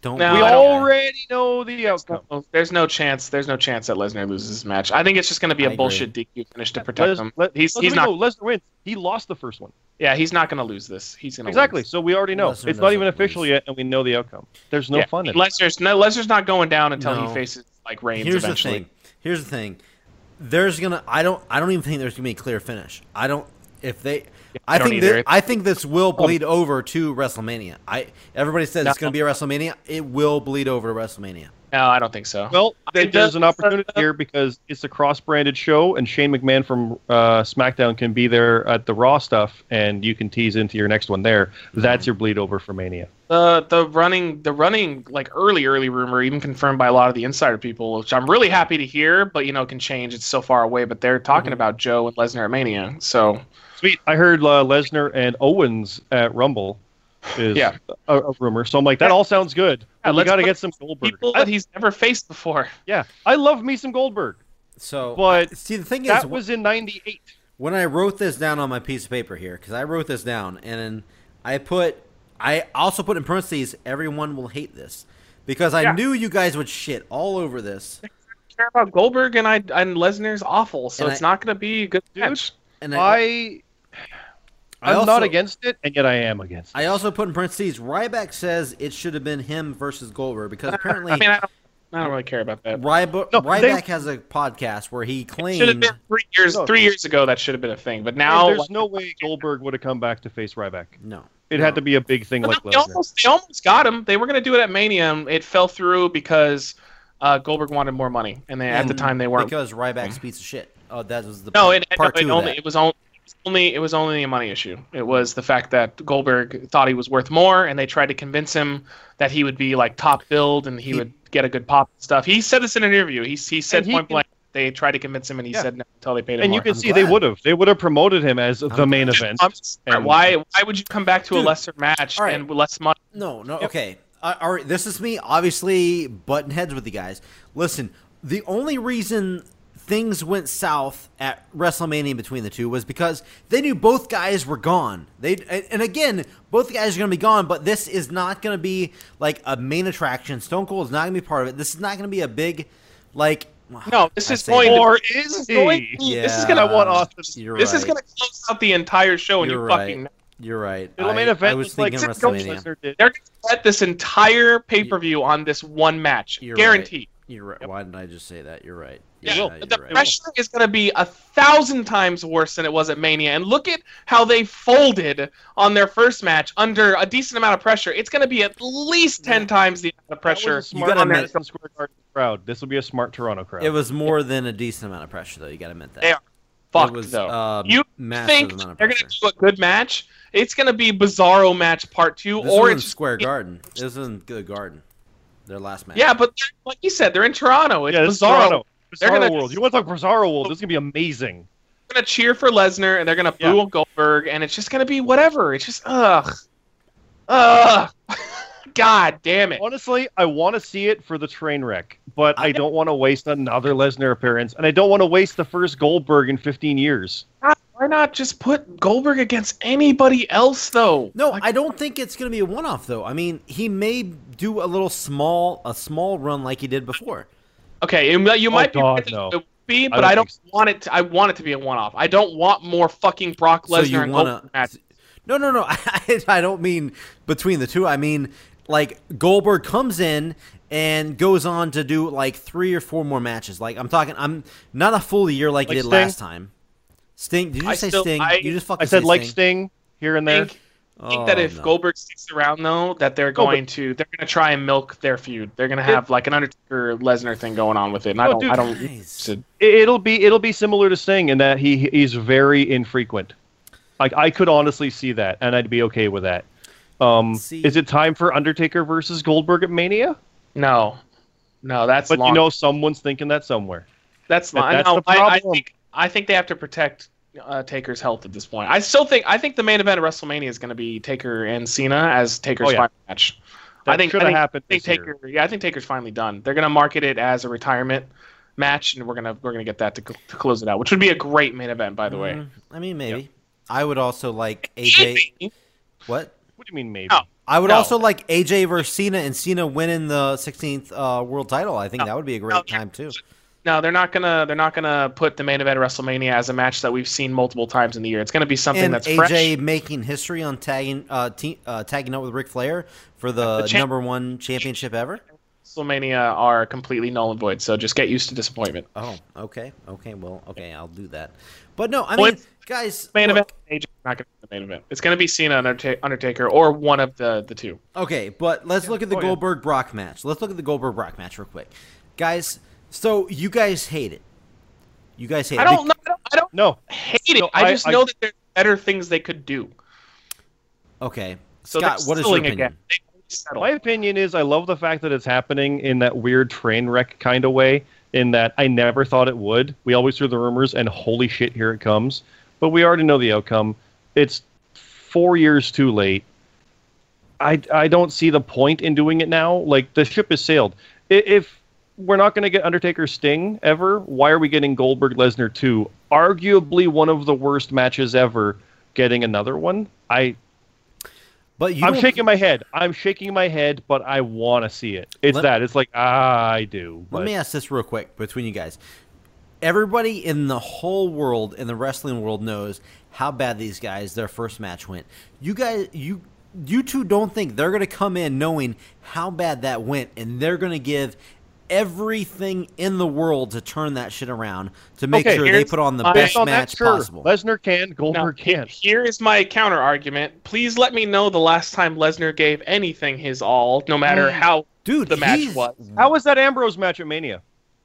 Don't. No, we don't- already know the outcome. No, There's no chance. There's no chance that Lesnar loses this match. I think it's just going to be I a agree. bullshit DQ finish to protect Les- him. Le- he's Lesnar- he's not. no, Lesnar wins. He lost the first one. Yeah, he's not going to lose this. He's going to Exactly. So we already know. Lesnar it's not even official lose. yet, and we know the outcome. There's no yeah, fun in it. Lesnar's no Lesnar's not going down until No. he faces like Reigns Here's eventually. the thing. Here's the thing. There's gonna. I don't. I don't even think there's gonna be a clear finish. I don't. If they. I don't think that, I think this will bleed over to WrestleMania. I everybody says it's going to be a WrestleMania. It will bleed over to WrestleMania. No, I don't think so. Well, there's does- an opportunity here because it's a cross-branded show, and Shane McMahon from uh, SmackDown can be there at the Raw stuff, and you can tease into your next one there. That's your bleed over for Mania. the the running the running like early early rumor even confirmed by a lot of the insider people which i'm really happy to hear but you know can change it's so far away but they're talking Mm-hmm. about joe and lesnar at mania so Sweet. I heard uh, Lesnar and Owens at Rumble is Yeah. a, a rumor, so I'm like, that all sounds good. Yeah, But got to get some Goldberg. people that he's never faced before yeah, I love me some Goldberg, So, but see, the thing is, that was in '98. when I wrote this down on my piece of paper here, because I wrote this down, and then I put, I also put in parentheses, everyone will hate this, because I Yeah. knew you guys would shit all over this, I care about goldberg and i and lesnar's awful so And it's I- not going to be a good Dude, match and I, I I I'm also, not against it, and yet I am against. it. I also put in parentheses, Ryback says it should have been him versus Goldberg because uh, apparently i mean I don't, I don't really care about that Ryba- No, Ryback they- has a podcast where he claims. should have been three years No. three years ago that should have been a thing but And now there's like, no way Goldberg would have come back to face Ryback. no. It no. had to be a big thing But like they almost they almost got him. They were going to do it at Mania. It fell through because uh, Goldberg wanted more money, and they, at the mm, time they weren't. because Ryback's mm. piece of shit. Oh, that was the no, part, it, no, part it two only of that. it was only. Only it was only a money issue. It was the fact that Goldberg thought he was worth more, and they tried to convince him that he would be like top build and he, He- would get a good pop and stuff. He said this in an interview. He he said he point can- blank. They tried to convince him, and he Yeah. said no until they paid him And more. you can I'm see they would have. They would have promoted him as the I'm main glad. event. I'm and- why why would you come back to a lesser match All right. and less money? No, no, okay. Uh, all right, this is me, obviously button heads with you guys. Listen, the only reason things went south at WrestleMania between the two was because they knew both guys were gone. They and and again, both guys are going to be gone, but this is not going to be like a main attraction. Stone Cold is not going to be part of it. This is not going to be a big like. *sighs* No, this I is going that. to Or is is going he? this is gonna want Austin. You're this is gonna close out the entire show and You're you right. fucking You're right. The I, main event I was was like thinking six Coach WrestleMania. They're gonna set this entire pay per view on this one match. You're Guaranteed. You're right. Why didn't I just say that? You're right. Yeah, Yeah, the you're right. pressure is going to be a thousand times worse than it was at Mania. And look at how they folded on their first match under a decent amount of pressure. It's going to be at least ten times the amount of pressure. That was a smart gotta admit- Square Garden crowd. This will be a smart Toronto crowd. It was more than a decent amount of pressure, though. You got to admit that. They are fucked was, though. Uh, you massive think they're going to do a good match? It's going to be Bizarro match part two, This or was in it's Square Garden. This was in the Garden. Their last match. yeah, but like you said, they're in Toronto. It's yeah, Bizarro. Toronto. They're Bizarro gonna- World. You want to talk Bizarro World? This is gonna be amazing. They're going to cheer for Lesnar and they're going to boo Yeah. Goldberg, and it's just going to be whatever. It's just ugh, ugh. *laughs* God damn it. Honestly, I want to see it for the train wreck, but I I- don't want to waste another Lesnar appearance, and I don't want to waste the first Goldberg in 15 years. Why not just put Goldberg against anybody else though? No, Like, I don't think it's going to be a one-off though. I mean, he may do a little small, a small run like he did before. Okay, you, you oh, might be, Oh, God, right no. it would be, I but don't I don't, think so. want it. To, I want it to be a one-off. I don't want more fucking Brock Lesnar. So Lesnar you and wanna, matches. No, no, no. I, *laughs* I don't mean between the two. I mean like Goldberg comes in and goes on to do like three or four more matches. Like I'm talking, I'm not a full year like, Like he did Sting? last time. Sting? Did you I say still- Sting? I- you just fucking I said say like Sting. Sting here and there. think, I think that Oh, if no. Goldberg sticks around though, that they're but- going to they're going to try and milk their feud. They're going to have like an Undertaker Lesnar thing going on with it. And I Oh, don't. dude, I don't. Nice. It- It'll be it'll be similar to Sting in that he he's very infrequent. Like I could honestly see that, and I'd be okay with that. Um, See- is it time for Undertaker versus Goldberg at Mania? no, no, that's But long. you know, someone's thinking that somewhere. That's But not. that's no, the I, I problem. think I think they have to protect uh, Taker's health at this point. I still think I think the main event of WrestleMania is going to be Taker and Cena as Taker's Oh, yeah. final match. I think should I have think, happened I think this year. Yeah, I think Taker's finally done. They're going to market it as a retirement match, and we're gonna we're gonna get that to, cl- to close it out, which would be a great main event, by the way. Mm, I mean, maybe. I would also like AJ. Maybe. What? What do you mean maybe? No, I would No. also like AJ versus Cena and Cena winning the 16th uh, world title. I think No. that would be a great No, time too. No, they're not gonna. They're not gonna put the main event of WrestleMania as a match that we've seen multiple times in the year. It's gonna be something And that's AJ fresh. making history on tagging uh, te- uh, tagging up with Ric Flair for the, The champ- number one championship ever. WrestleMania are completely null and void. So just get used to disappointment. Oh, okay, okay, well, okay, I'll do that. But no, I mean, Well, guys, Main look, event. AJ not gonna be the main event. It's gonna be Cena Underta- Undertaker or one of the the two. Okay, but let's look at the Oh. Goldberg Brock match. Let's look at the Goldberg Brock match real quick, guys. So you guys hate it. You guys hate I it. don't know. I don't, I don't No, hate it. No, I I- just I- know that there's better things they could do. Okay, So Scott, what is your opinion? again. They always settle. My opinion is I love the fact that it's happening in that weird train wreck kind of way, in that I never thought it would. We always hear the rumors, and holy shit, here it comes. But we already know the outcome. It's four years too late. I, I don't see the point in doing it now. Like, the ship has sailed. If we're not going to get Undertaker Sting ever, why are we getting Goldberg Lesnar 2? Arguably one of the worst matches ever, getting another one? I, But you I'm shaking my head. I'm shaking my head, but I want to see it. It's Let- that. It's like ah, I do. Let me ask this real quick between you guys. Everybody in the whole world, in the wrestling world, knows how bad these guys their first match went. You guys, you you two don't think they're going to come in knowing how bad that went, and they're going to give everything in the world to turn that shit around to make Okay, sure they put on the my- best on match sure. possible. Lesnar can, Goldberg he- can't. here is my counter argument. Please let me know the last time Lesnar gave anything his all, no matter mm. how Dude, the match was. How was that Ambrose match at Mania?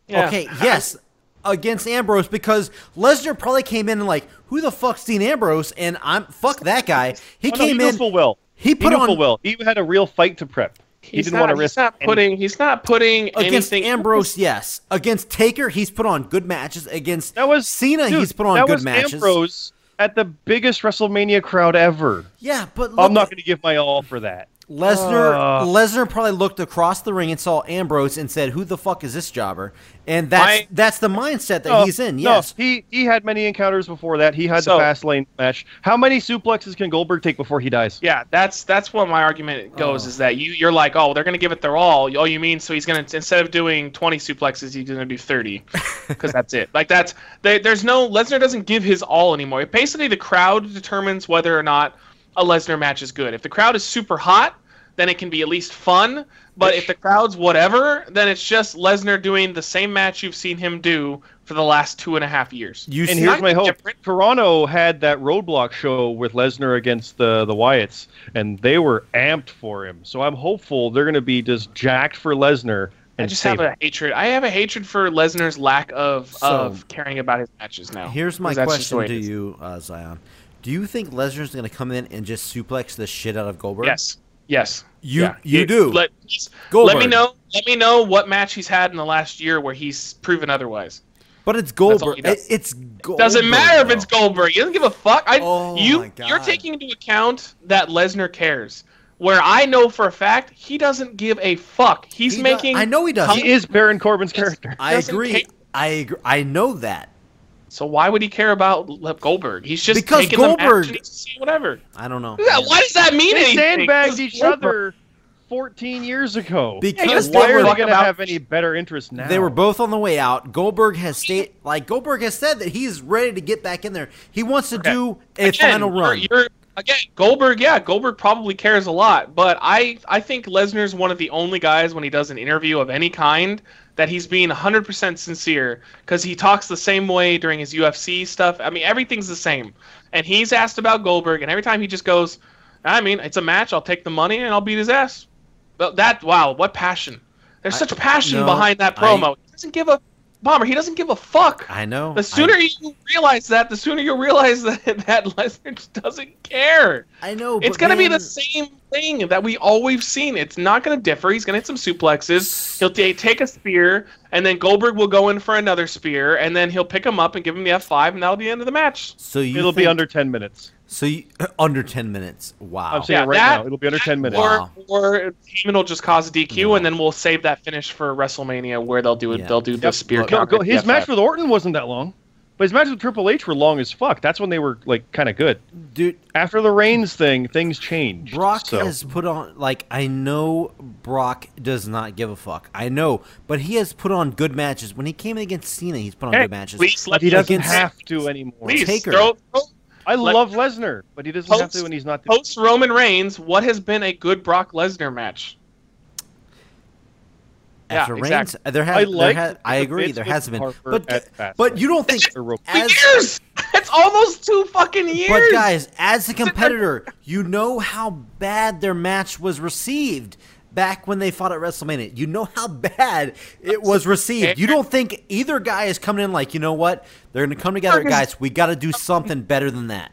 Yeah. Okay, yes, against Ambrose because Lesnar probably came in and like, who the fuck's Dean Ambrose? And I'm fuck that guy. He Oh, no, came he knew in. full well. he put knew on- full well. He had a real fight to prep. He He's didn't not, want to risk. he's risk. not any- putting. He's not putting Against anything. Ambrose, yes. Against Taker, he's put on good matches. Against That was Cena, dude, he's put on that good was matches. Ambrose at the biggest WrestleMania crowd ever. Yeah, but look, I'm not going to give my all for that. Lesnar. Uh. Lesnar probably looked across the ring and saw Ambrose and said, "Who the fuck is this jobber?" And that's I- that's the mindset that No, he's in. no, Yes. he he had many encounters before that. He had So- the Fastlane match. How many suplexes can Goldberg take before he dies? Yeah, that's that's what my argument goes. Oh. Is that you you're like, oh, they're gonna give it their all. Oh, you mean so he's gonna instead of doing 20 suplexes, he's gonna do 30 *laughs* because that's it. Like that's they, there's no Lesnar doesn't give his all anymore. Basically, the crowd determines whether or not a Lesnar match is good. If the crowd is super hot, then it can be at least fun. But if the crowd's whatever, then it's just Lesnar doing the same match you've seen him do for the last two and a half years. You And here's my hope: different. Toronto had that roadblock show with Lesnar against the the Wyatts, and they were amped for him. So I'm hopeful they're going to be just jacked for Lesnar. I just save have him. a hatred. I have a hatred for Lesnar's lack of So- of caring about his matches now. Here's my 'Cause that's just the question to you, uh, Zion. Do you think Lesnar's going to come in and just suplex the shit out of Goldberg? Yes. Yes. You- Yeah. you He- do. Let, let me know. Let me know what match he's had in the last year where he's proven otherwise. But it's Goldberg. It- it's Goldberg. Doesn't matter if it's. Goldberg. He doesn't give a fuck. I, Oh you, my God. You're taking into account that Lesnar cares. Where I know for a fact he doesn't give a fuck. He's He do- making. I know he does. He is Baron Corbin's character. I agree. care. I agree. I know that. So why would he care about Le- Goldberg? He's just Because taking Goldberg- and he's saying whatever. I don't know. Yeah, Why does that mean They anything? sandbagged It's each Goldberg. other 14 years ago. Because Yeah, they Why are were, they going to have any better interest now? they were both on the way out. Goldberg has state like Goldberg has said that he's ready to get back in there. He wants to Okay. do a Again, final you're- run. You're, again, Goldberg. Yeah, Goldberg probably cares a lot, but I I think Lesnar's one of the only guys when he does an interview of any kind that he's being 100% sincere because he talks the same way during his UFC stuff. I mean, everything's the same. And he's asked about Goldberg, and every time he just goes, I mean, it's a match. I'll take the money and I'll beat his ass. But that wow, what passion! There's I- such passion no, behind that I- promo. he doesn't give a bomber. He doesn't give a fuck. I know. The sooner I, you realize that, the sooner you'll realize *laughs* that that Lesnar just doesn't care. I know. It's gonna be the same thing that we always seen. It's not gonna differ. He's gonna hit some suplexes. He'll ta- take a spear, and then Goldberg will go in for another spear, and then he'll pick him up and give him the F5, and that'll be the end of the match. So you It'll be under 10 minutes. So you, *clears throat* under ten minutes. Wow. I'm saying Yeah, it right that- now. It'll be under 10 minutes. Wow. Or or Heyman will just cause a DQ, No. and then we'll save that finish for WrestleMania, where they'll do it. Yeah. They'll do the spear. Look, Go, go, his match with Orton wasn't that long. But his matches with Triple H were long as fuck. That's when they were like kind of good. Dude, After the Reigns thing, things changed. Brock so. has put on like I know Brock does not give a fuck. I know, but he has put on good matches. When he came in against Cena, he's put on Hey, good matches. please let he doesn't have to anymore. Please Taker. throw, throw I let- love Lesnar, but he doesn't have to when he's not. The, post Roman Reigns. What has been a good Brock Lesnar match? Yeah, After Reigns, exactly. Uh, there has, I there like ha- the I agree, there with has been, Harper but but you don't think as years. It's almost two fucking years. But guys, as a competitor, you know how bad their match was received back when they fought at WrestleMania. You know how bad it was received. You don't think either guy is coming in like, you know what? They're going to come together, guys. We got to do something better than that.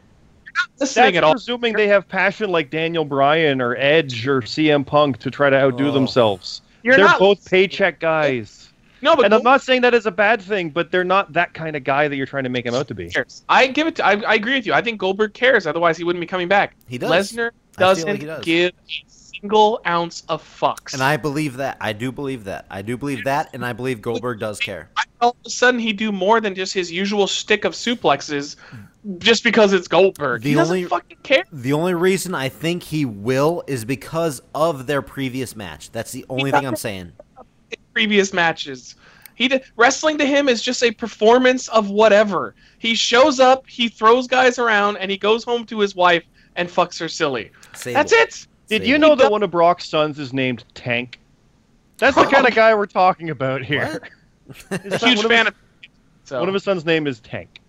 listening That's at all. presuming they have passion like Daniel Bryan or Edge or CM Punk to try to outdo Oh. themselves. You're they're not- both paycheck guys. No, but And I'm not saying that is a bad thing, but they're not that kind of guy that you're trying to make him out to be. I give it. To, I, I agree with you. I think Goldberg cares. Otherwise, he wouldn't be coming back. He does. Lesnar doesn't like he does. give a single ounce of fucks. And I believe that. I do believe that. I do believe that, and I believe Goldberg does care. all of a sudden he do more than just his usual stick of suplexes, just because it's Goldberg. The he doesn't only- fucking care. The only reason I think he will is because of their previous match. That's the only thing I'm saying. previous matches. He did, wrestling to him is just a performance of whatever. He shows up, he throws guys around, and he goes home to his wife and fucks her silly. Sable. That's it. Did Sable. you know that one of Brock's sons is named Tank? That's the *laughs* kind of guy we're talking about here. His *laughs* son- Huge one of fan his, of. So one of his sons' name is Tank.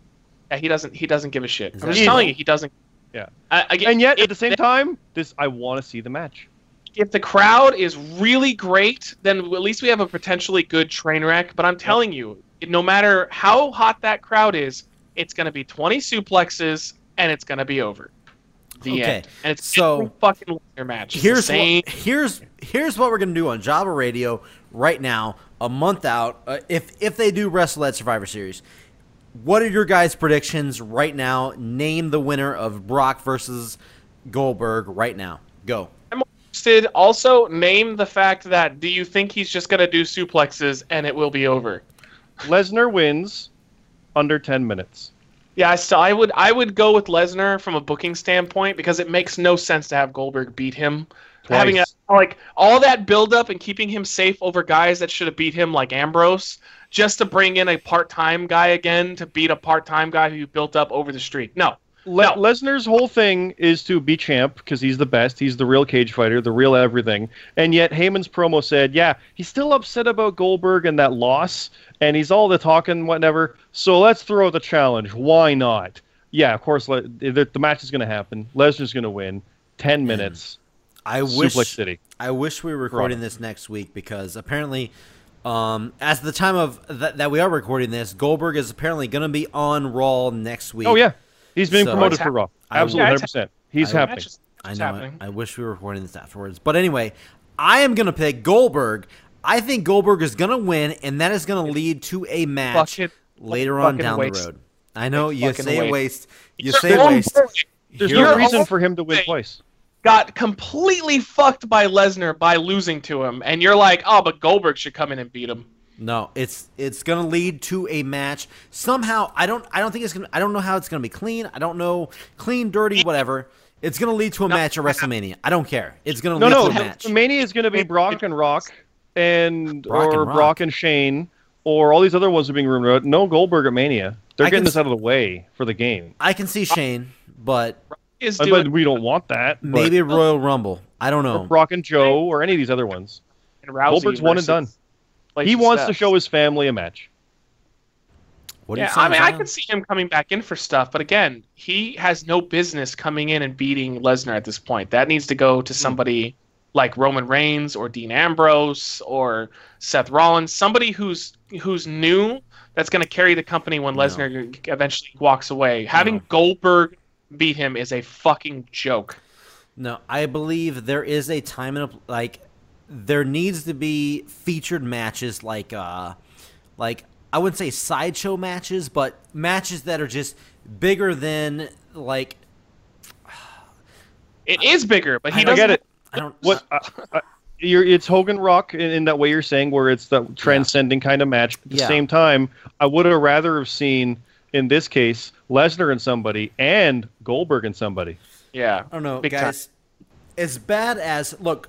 yeah, he doesn't. He doesn't give a shit. Is I'm just evil? telling you, he doesn't. Yeah. I, I, And yet, at the same time, this I want to see the match. if the crowd is really great, then at least we have a potentially good train wreck. But I'm telling you, no matter how hot that crowd is, it's going to be 20 suplexes and it's going to be over. The Okay, end. And it's so every fucking Lesnar match. It's the here's same. what, here's here's what we're gonna do on Java Radio right now, a month out. Uh, if if they do wrestle at Survivor Series, what are your guys' predictions right now? Name the winner of Brock versus Goldberg right now. Go. I'm interested. Also, name the fact that do you think he's just going to do suplexes and it will be over? Lesnar wins under 10 minutes. Yeah, I still I would I would go with Lesnar from a booking standpoint because it makes no sense to have Goldberg beat him. Twice. Having a, like all that build up and keeping him safe over guys that should have beat him like Ambrose just to bring in a part-time guy again to beat a part-time guy who built up over the streak. No. Le- No. Lesnar's whole thing is to be champ because he's the best. He's the real cage fighter, the real everything. And yet Heyman's promo said, yeah, he's still upset about Goldberg and that loss, and he's all the talking, whatever. So let's throw the challenge. Why not? Yeah, of course. Le- the, the match is going to happen. Lesnar's going to win. Ten minutes. I wish Suplex City. I wish we were recording this next week because apparently, um, as the time of th- that we are recording this, Goldberg is apparently going to be on Raw next week. Oh yeah, he's being So- promoted for Raw. Absolutely, hundred percent. He's I- happening. Match is- I know. happening. it. I wish we were recording this afterwards. But anyway, I am going to pick Goldberg. I think Goldberg is going to win, and that is going to lead to a match Fucking- later on down waste. the road. I know you say waste. waste. You You're say waste. boy. There's You're no reason for him to win twice. Got completely fucked by Lesnar by losing to him, and you're like, oh, but Goldberg should come in and beat him. No, it's it's gonna lead to a match somehow. I don't I don't think it's gonna. I don't know how it's gonna be clean. I don't know clean, dirty, whatever. It's gonna lead to a match at WrestleMania. I don't care. It's gonna No, lead no. to a match. Mania is going to be Brock and Rock, and Brock or and Rock. Brock and Shane, or all these other ones are being rumored. about. No Goldberg at Mania. They're I getting this s- out of the way for the game. I can see Shane, but Is Uh, doing But we don't want that. but- maybe Royal Rumble. I don't or know. Brock and Joe, or any of these other ones. Rousey Goldberg's one and done. Lacey He wants to show his family a match. What Yeah, I mean, I John? could see him coming back in for stuff, but again, he has no business coming in and beating Lesnar at this point. That needs to go Hmm. to somebody like Roman Reigns or Dean Ambrose or Seth Rollins, somebody who's who's new that's going to carry the company when No. Lesnar eventually walks away. Having Goldberg beat him is a fucking joke. No, I believe there is a time and a, like there needs to be featured matches like uh like I wouldn't say sideshow matches, but matches that are just bigger than like It is bigger, but he I I doesn't. get it. I don't What? Uh, uh, you're, it's Hogan Rock in, in that way you're saying, where it's the transcending kind of match. At the Yeah. same time, I would have rather have seen in this case, Lesnar and somebody, and Goldberg and somebody. Yeah. I don't know, Big time. guys. As bad as look,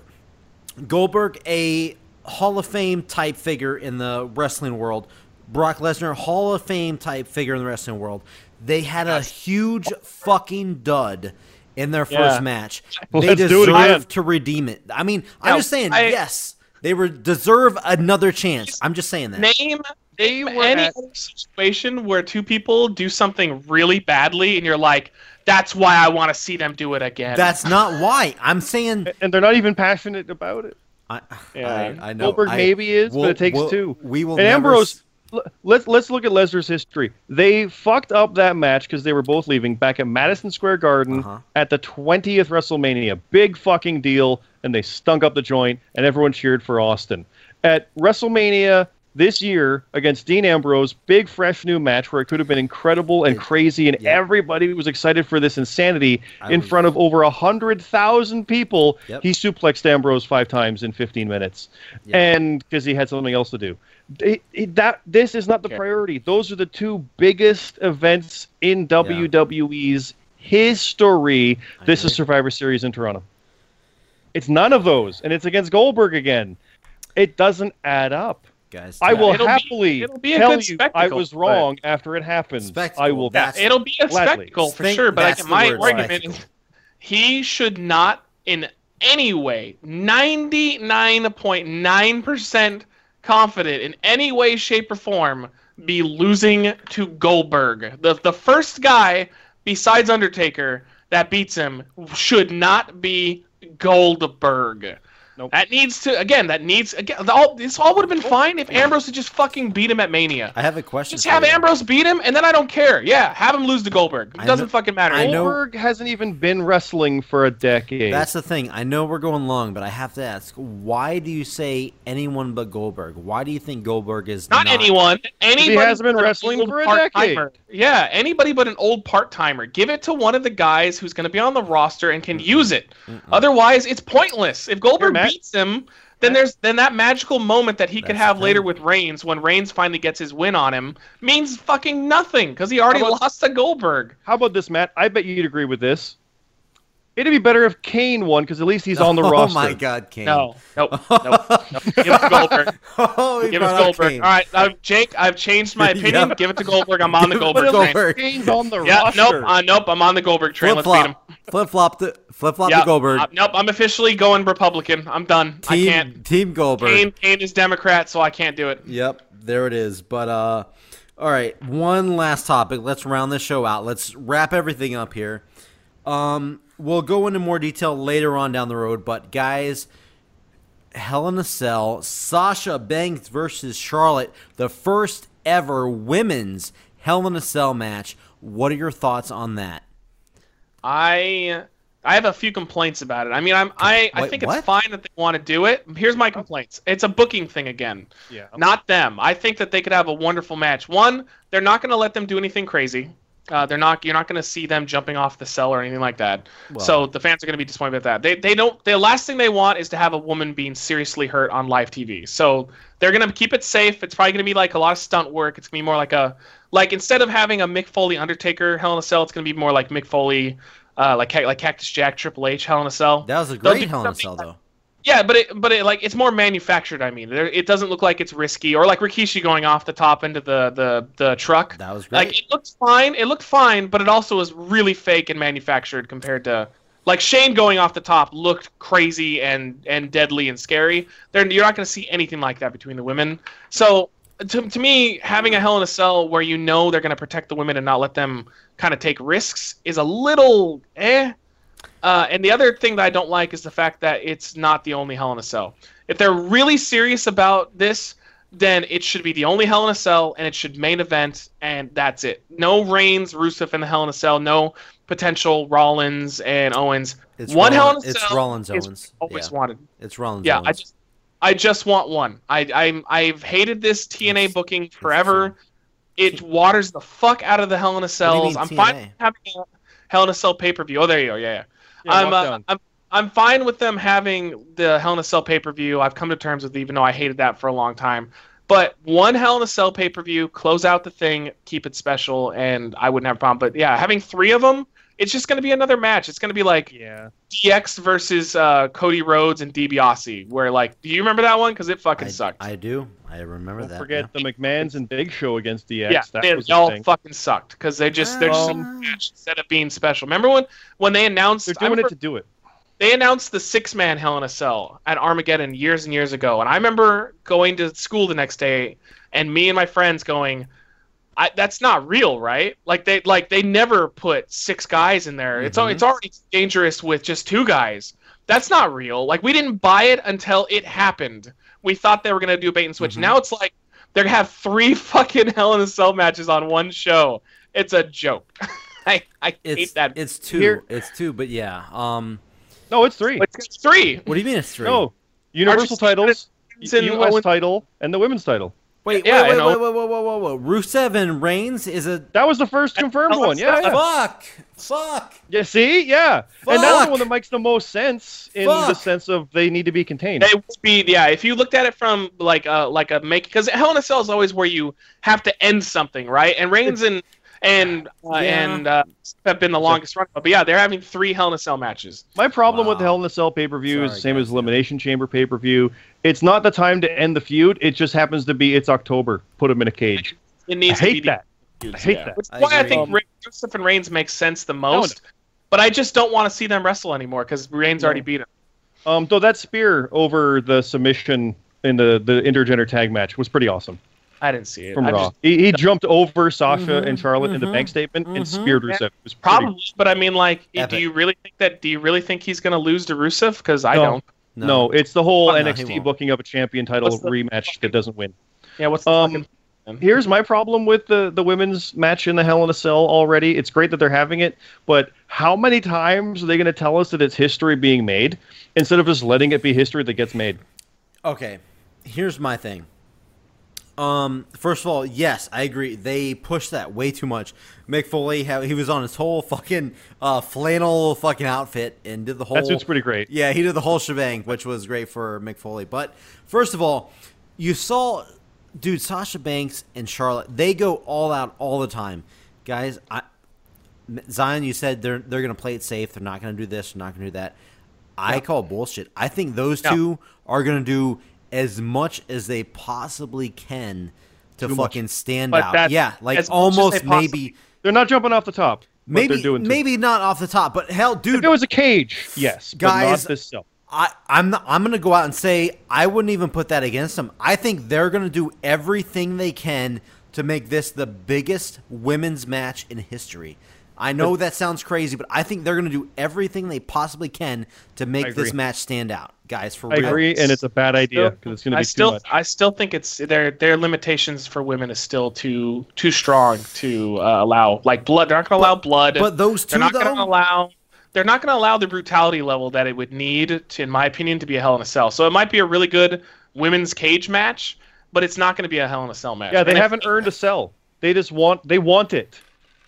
Goldberg, a Hall of Fame type figure in the wrestling world. Brock Lesnar, Hall of Fame type figure in the wrestling world. They had a huge fucking dud in their first Yeah. match. *laughs* They Let's do it again. deserve to redeem it. I mean, I'm just saying, I- yes, they were deserve another chance. I'm just saying that. Name They name were any at- situation where two people do something really badly and you're like, that's why I want to see them do it again. That's not why. I'm saying And they're not even passionate about it. I, Yeah. I, I know. Goldberg I- maybe is, we'll- but it takes we'll- two. We will and Ambrose, s- l- let's let's look at Lesnar's history. They fucked up that match because they were both leaving back at Madison Square Garden Uh-huh. at the 20th WrestleMania. Big fucking deal, and they stunk up the joint, and everyone cheered for Austin. At WrestleMania this year against Dean Ambrose, big fresh new match where it could have been incredible and crazy, and Yeah. everybody was excited for this insanity I in front of over a hundred thousand people. Yep. He suplexed Ambrose five times in 15 minutes, Yeah. and because he had something else to do. It- it- that this is not the Okay. priority. Those are the two biggest events in WWE's history. I This agree. is Survivor Series in Toronto. It's none of those, and it's against Goldberg again. It doesn't add up. Guys. I will it'll be- happily it'll be a tell good you I was but- wrong after it happens. Spectacle, I will. Yeah, That's- it'll be a gladly. spectacle for Think sure. But that's like, my word, argument spectacle. is he should not, in any way, ninety nine point nine percent confident in any way, shape, or form, be losing to Goldberg. The the first guy besides Undertaker that beats him should not be Goldberg. Nope. That needs to again. That needs again. All, this all would have been fine if Ambrose had just fucking beat him at Mania. I have a question. Just for have you. Ambrose beat him, and then I don't care. Yeah, have him lose to Goldberg. It I doesn't know- fucking matter. I know- Goldberg hasn't even been wrestling for a decade. That's the thing. I know we're going long, but I have to ask: Why do you say anyone but Goldberg? Why do you think Goldberg is Not, anyone. Anybody. hasn't been wrestling for a part-timer. Yeah, anybody but an old part timer. Give it to one of the guys who's going to be on the roster and can use it. Otherwise, it's pointless. If Goldberg Matt. Beats him, then there's then that magical moment that he could have later with Reigns when Reigns finally gets his win on him means fucking nothing because he already about- lost to Goldberg. How about this, Matt? I bet you'd agree with this. It'd be better if Kane won because at least he's on the *laughs* oh roster. Oh my God, Kane! No, nope, nope, nope. Give it to Goldberg. *laughs* oh, Give it to Goldberg. Kane. All right, uh, Jake, I've changed my *laughs* opinion. Yep. Give it to Goldberg. I'm on the Give it Goldberg train. Goldberg. Kane's on the Yeah, roster. nope, uh, nope. I'm on the Goldberg train. Flip Let's beat him. flip flop, the flip flop Yeah, to Goldberg. uh, nope. I'm officially going Republican. I'm done. I can't. Team Goldberg. Kane, Kane is Democrat, so I can't do it. Yep, there it is. But uh all right, one last topic. Let's round this show out. Let's wrap everything up here. Um we'll go into more detail later on down the road, but guys, Hell in a Cell, Sasha Banks versus Charlotte, the first ever women's Hell in a Cell match. What are your thoughts on that? I I have a few complaints about it. I mean, I'm I, I Wait, think what? it's fine that they want to do it. Here's my oh. complaints. It's a booking thing again. Yeah. Not them. I think that they could have a wonderful match. One, they're not going to let them do anything crazy. Uh, they're not. You're not going to see them jumping off the cell or anything like that. Well- so the fans are going to be disappointed with that. They they don't. The last thing they want is to have a woman being seriously hurt on live TV. So they're going to keep it safe. It's probably going to be like a lot of stunt work. It's going to be more like a like instead of having a Mick Foley Undertaker Hell in a Cell, it's going to be more like Mick Foley. Uh, like like Cactus Jack, Triple H, Hell in a Cell. That was a great Hell in a Cell though. Yeah, but it but it like it's more manufactured. I mean, there, it doesn't look like it's risky or like Rikishi going off the top into the the the truck. That was great. Like it looked fine. It looked fine, but it also was really fake and manufactured compared to like Shane going off the top looked crazy and and deadly and scary. There, you're not going to see anything like that between the women. So to, to me, having a Hell in a Cell where you know they're going to protect the women and not let them kind of take risks is a little eh. Uh, and the other thing that I don't like is the fact that it's not the only Hell in a Cell. If they're really serious about this, then it should be the only Hell in a Cell, and it should main event, and that's it. No Reigns, Rusev and the Hell in a Cell. No potential Rollins and Owens. It's One Hell in Rollins- a it's Cell Rollins is Owens. Always Yeah. wanted. It's Rollins Yeah, I just, I just want one. I, I'm, I've hated this TNA That's- booking forever. It waters the fuck out of the Hell in a Cells. I'm TNA? fine having a Hell in a Cell pay per view. Oh, there you go. Yeah, yeah. Yeah, I'm, uh. I'm I'm fine with them having the Hell in a Cell pay per view. I've come to terms with, it, even though I hated that for a long time. But one Hell in a Cell pay per view, close out the thing, keep it special, and I wouldn't have a problem. But yeah, having three of them, it's just going to be another match. It's going to be like Yeah. DX versus uh, Cody Rhodes and DiBiase, where like, do you remember that one? Because it fucking I, sucked. I do. I remember Don't that. forget yeah. the McMahons and Big Show against DX. yeah, that they, was they all thing. fucking sucked because they just they're just a Um, match instead of being special. Remember when when they announced They're I doing it to do it. they announced the six man Hell in a Cell at Armageddon years and years ago, and I remember going to school the next day and me and my friends going. I, that's not real, right? Like they like they never put six guys in there. It's al- Mhm. it's already dangerous with just two guys. That's not real. Like we didn't buy it until it happened. We thought they were gonna do bait and switch. Mhm. Now it's like they're gonna have three *laughs* fucking Hell in a Cell matches on one show. It's a joke. *laughs* I I It's hate that. it's two. Here- It's two. But yeah. Um. No, it's three. It's three. What do you mean it's three? No, Universal titles, It's in U.S. Title, and the women's title. Wait. Yeah, wait. I Wait. know. Wait. Wait. Wait. Wait. Wait. Wait. Rusev and Reigns is a. That was the first confirmed Oh, one. Yeah, yeah. Fuck. Fuck. Yeah, see, yeah, and that's the one that makes the most sense in the sense of they need to be contained. They would be yeah. If you looked at it from like a like a make because Hell in a Cell is always where you have to end something, right? And Reigns and and uh, Yeah. and uh, have been the longest run. But yeah, they're having three Hell in a Cell matches. My problem with the Hell in a Cell pay per view is the same guys, as yeah. Elimination Chamber pay per view. It's not the time to end the feud. It just happens to be it's October. Put them in a cage. It I needs to be hate that. the- I hate yeah. that. Which is I why I agree. think Um, Re- Rusev and Reigns makes sense the most. But I just don't want to see them wrestle anymore because Reigns already beat him. Um, though that spear over the submission in the the intergender tag match was pretty awesome I didn't see it. from I Raw. just- He, he jumped over Sasha Mhm, and Charlotte in the bank statement and mhm. speared Yeah. Rusev. It was pretty- Probably, but I mean, like, do you really think that? Do you really think he's gonna lose to Rusev? Because I No. don't. No. it's the whole Oh, NXT won't. booking of a champion title What's the rematch that doesn't win. Yeah, what's the Um, fucking? Here's my problem with the the women's match in the Hell in a Cell already. It's great that they're having it, but how many times are they going to tell us that it's history being made instead of just letting it be history that gets made? Okay, here's my thing. Um, first of all, yes, I agree. They pushed that way too much. Mick Foley, he was on his whole fucking uh, flannel fucking outfit and did the whole. That suit's pretty great. Yeah, he did the whole shebang, which was great for Mick Foley. But first of all, you saw, dude, Sasha Banks and Charlotte. They go all out all the time, guys. I, Zion, you said they're they're gonna play it safe. They're not gonna do this. They're not gonna do that. I call bullshit. I think those two are gonna do as much as they possibly can to Too much. fucking stand But out. that's Yeah, like as much as almost they possibly- maybe, They're not jumping off the top. but maybe, they're doing maybe not off the top, but hell, dude, If it was a cage, yes, but Guys, not this cell. I, I'm not, I'm gonna go out and say I wouldn't even put that against them. I think they're gonna do everything they can to make this the biggest women's match in history. I know that sounds crazy, but I think they're gonna do everything they possibly can to make this match stand out, guys. For I real. agree, and it's a bad idea because it's going to I be still, too much. I still think it's their their limitations for women is still too too strong to uh, allow like blood. They're not going to allow blood. But those two, they're not going to allow. They're not going to allow the brutality level that it would need, to, in my opinion, to be a Hell in a Cell. So it might be a really good women's cage match, but it's not going to be a Hell in a Cell match. Yeah, they And haven't earned a cell. They just want they want it.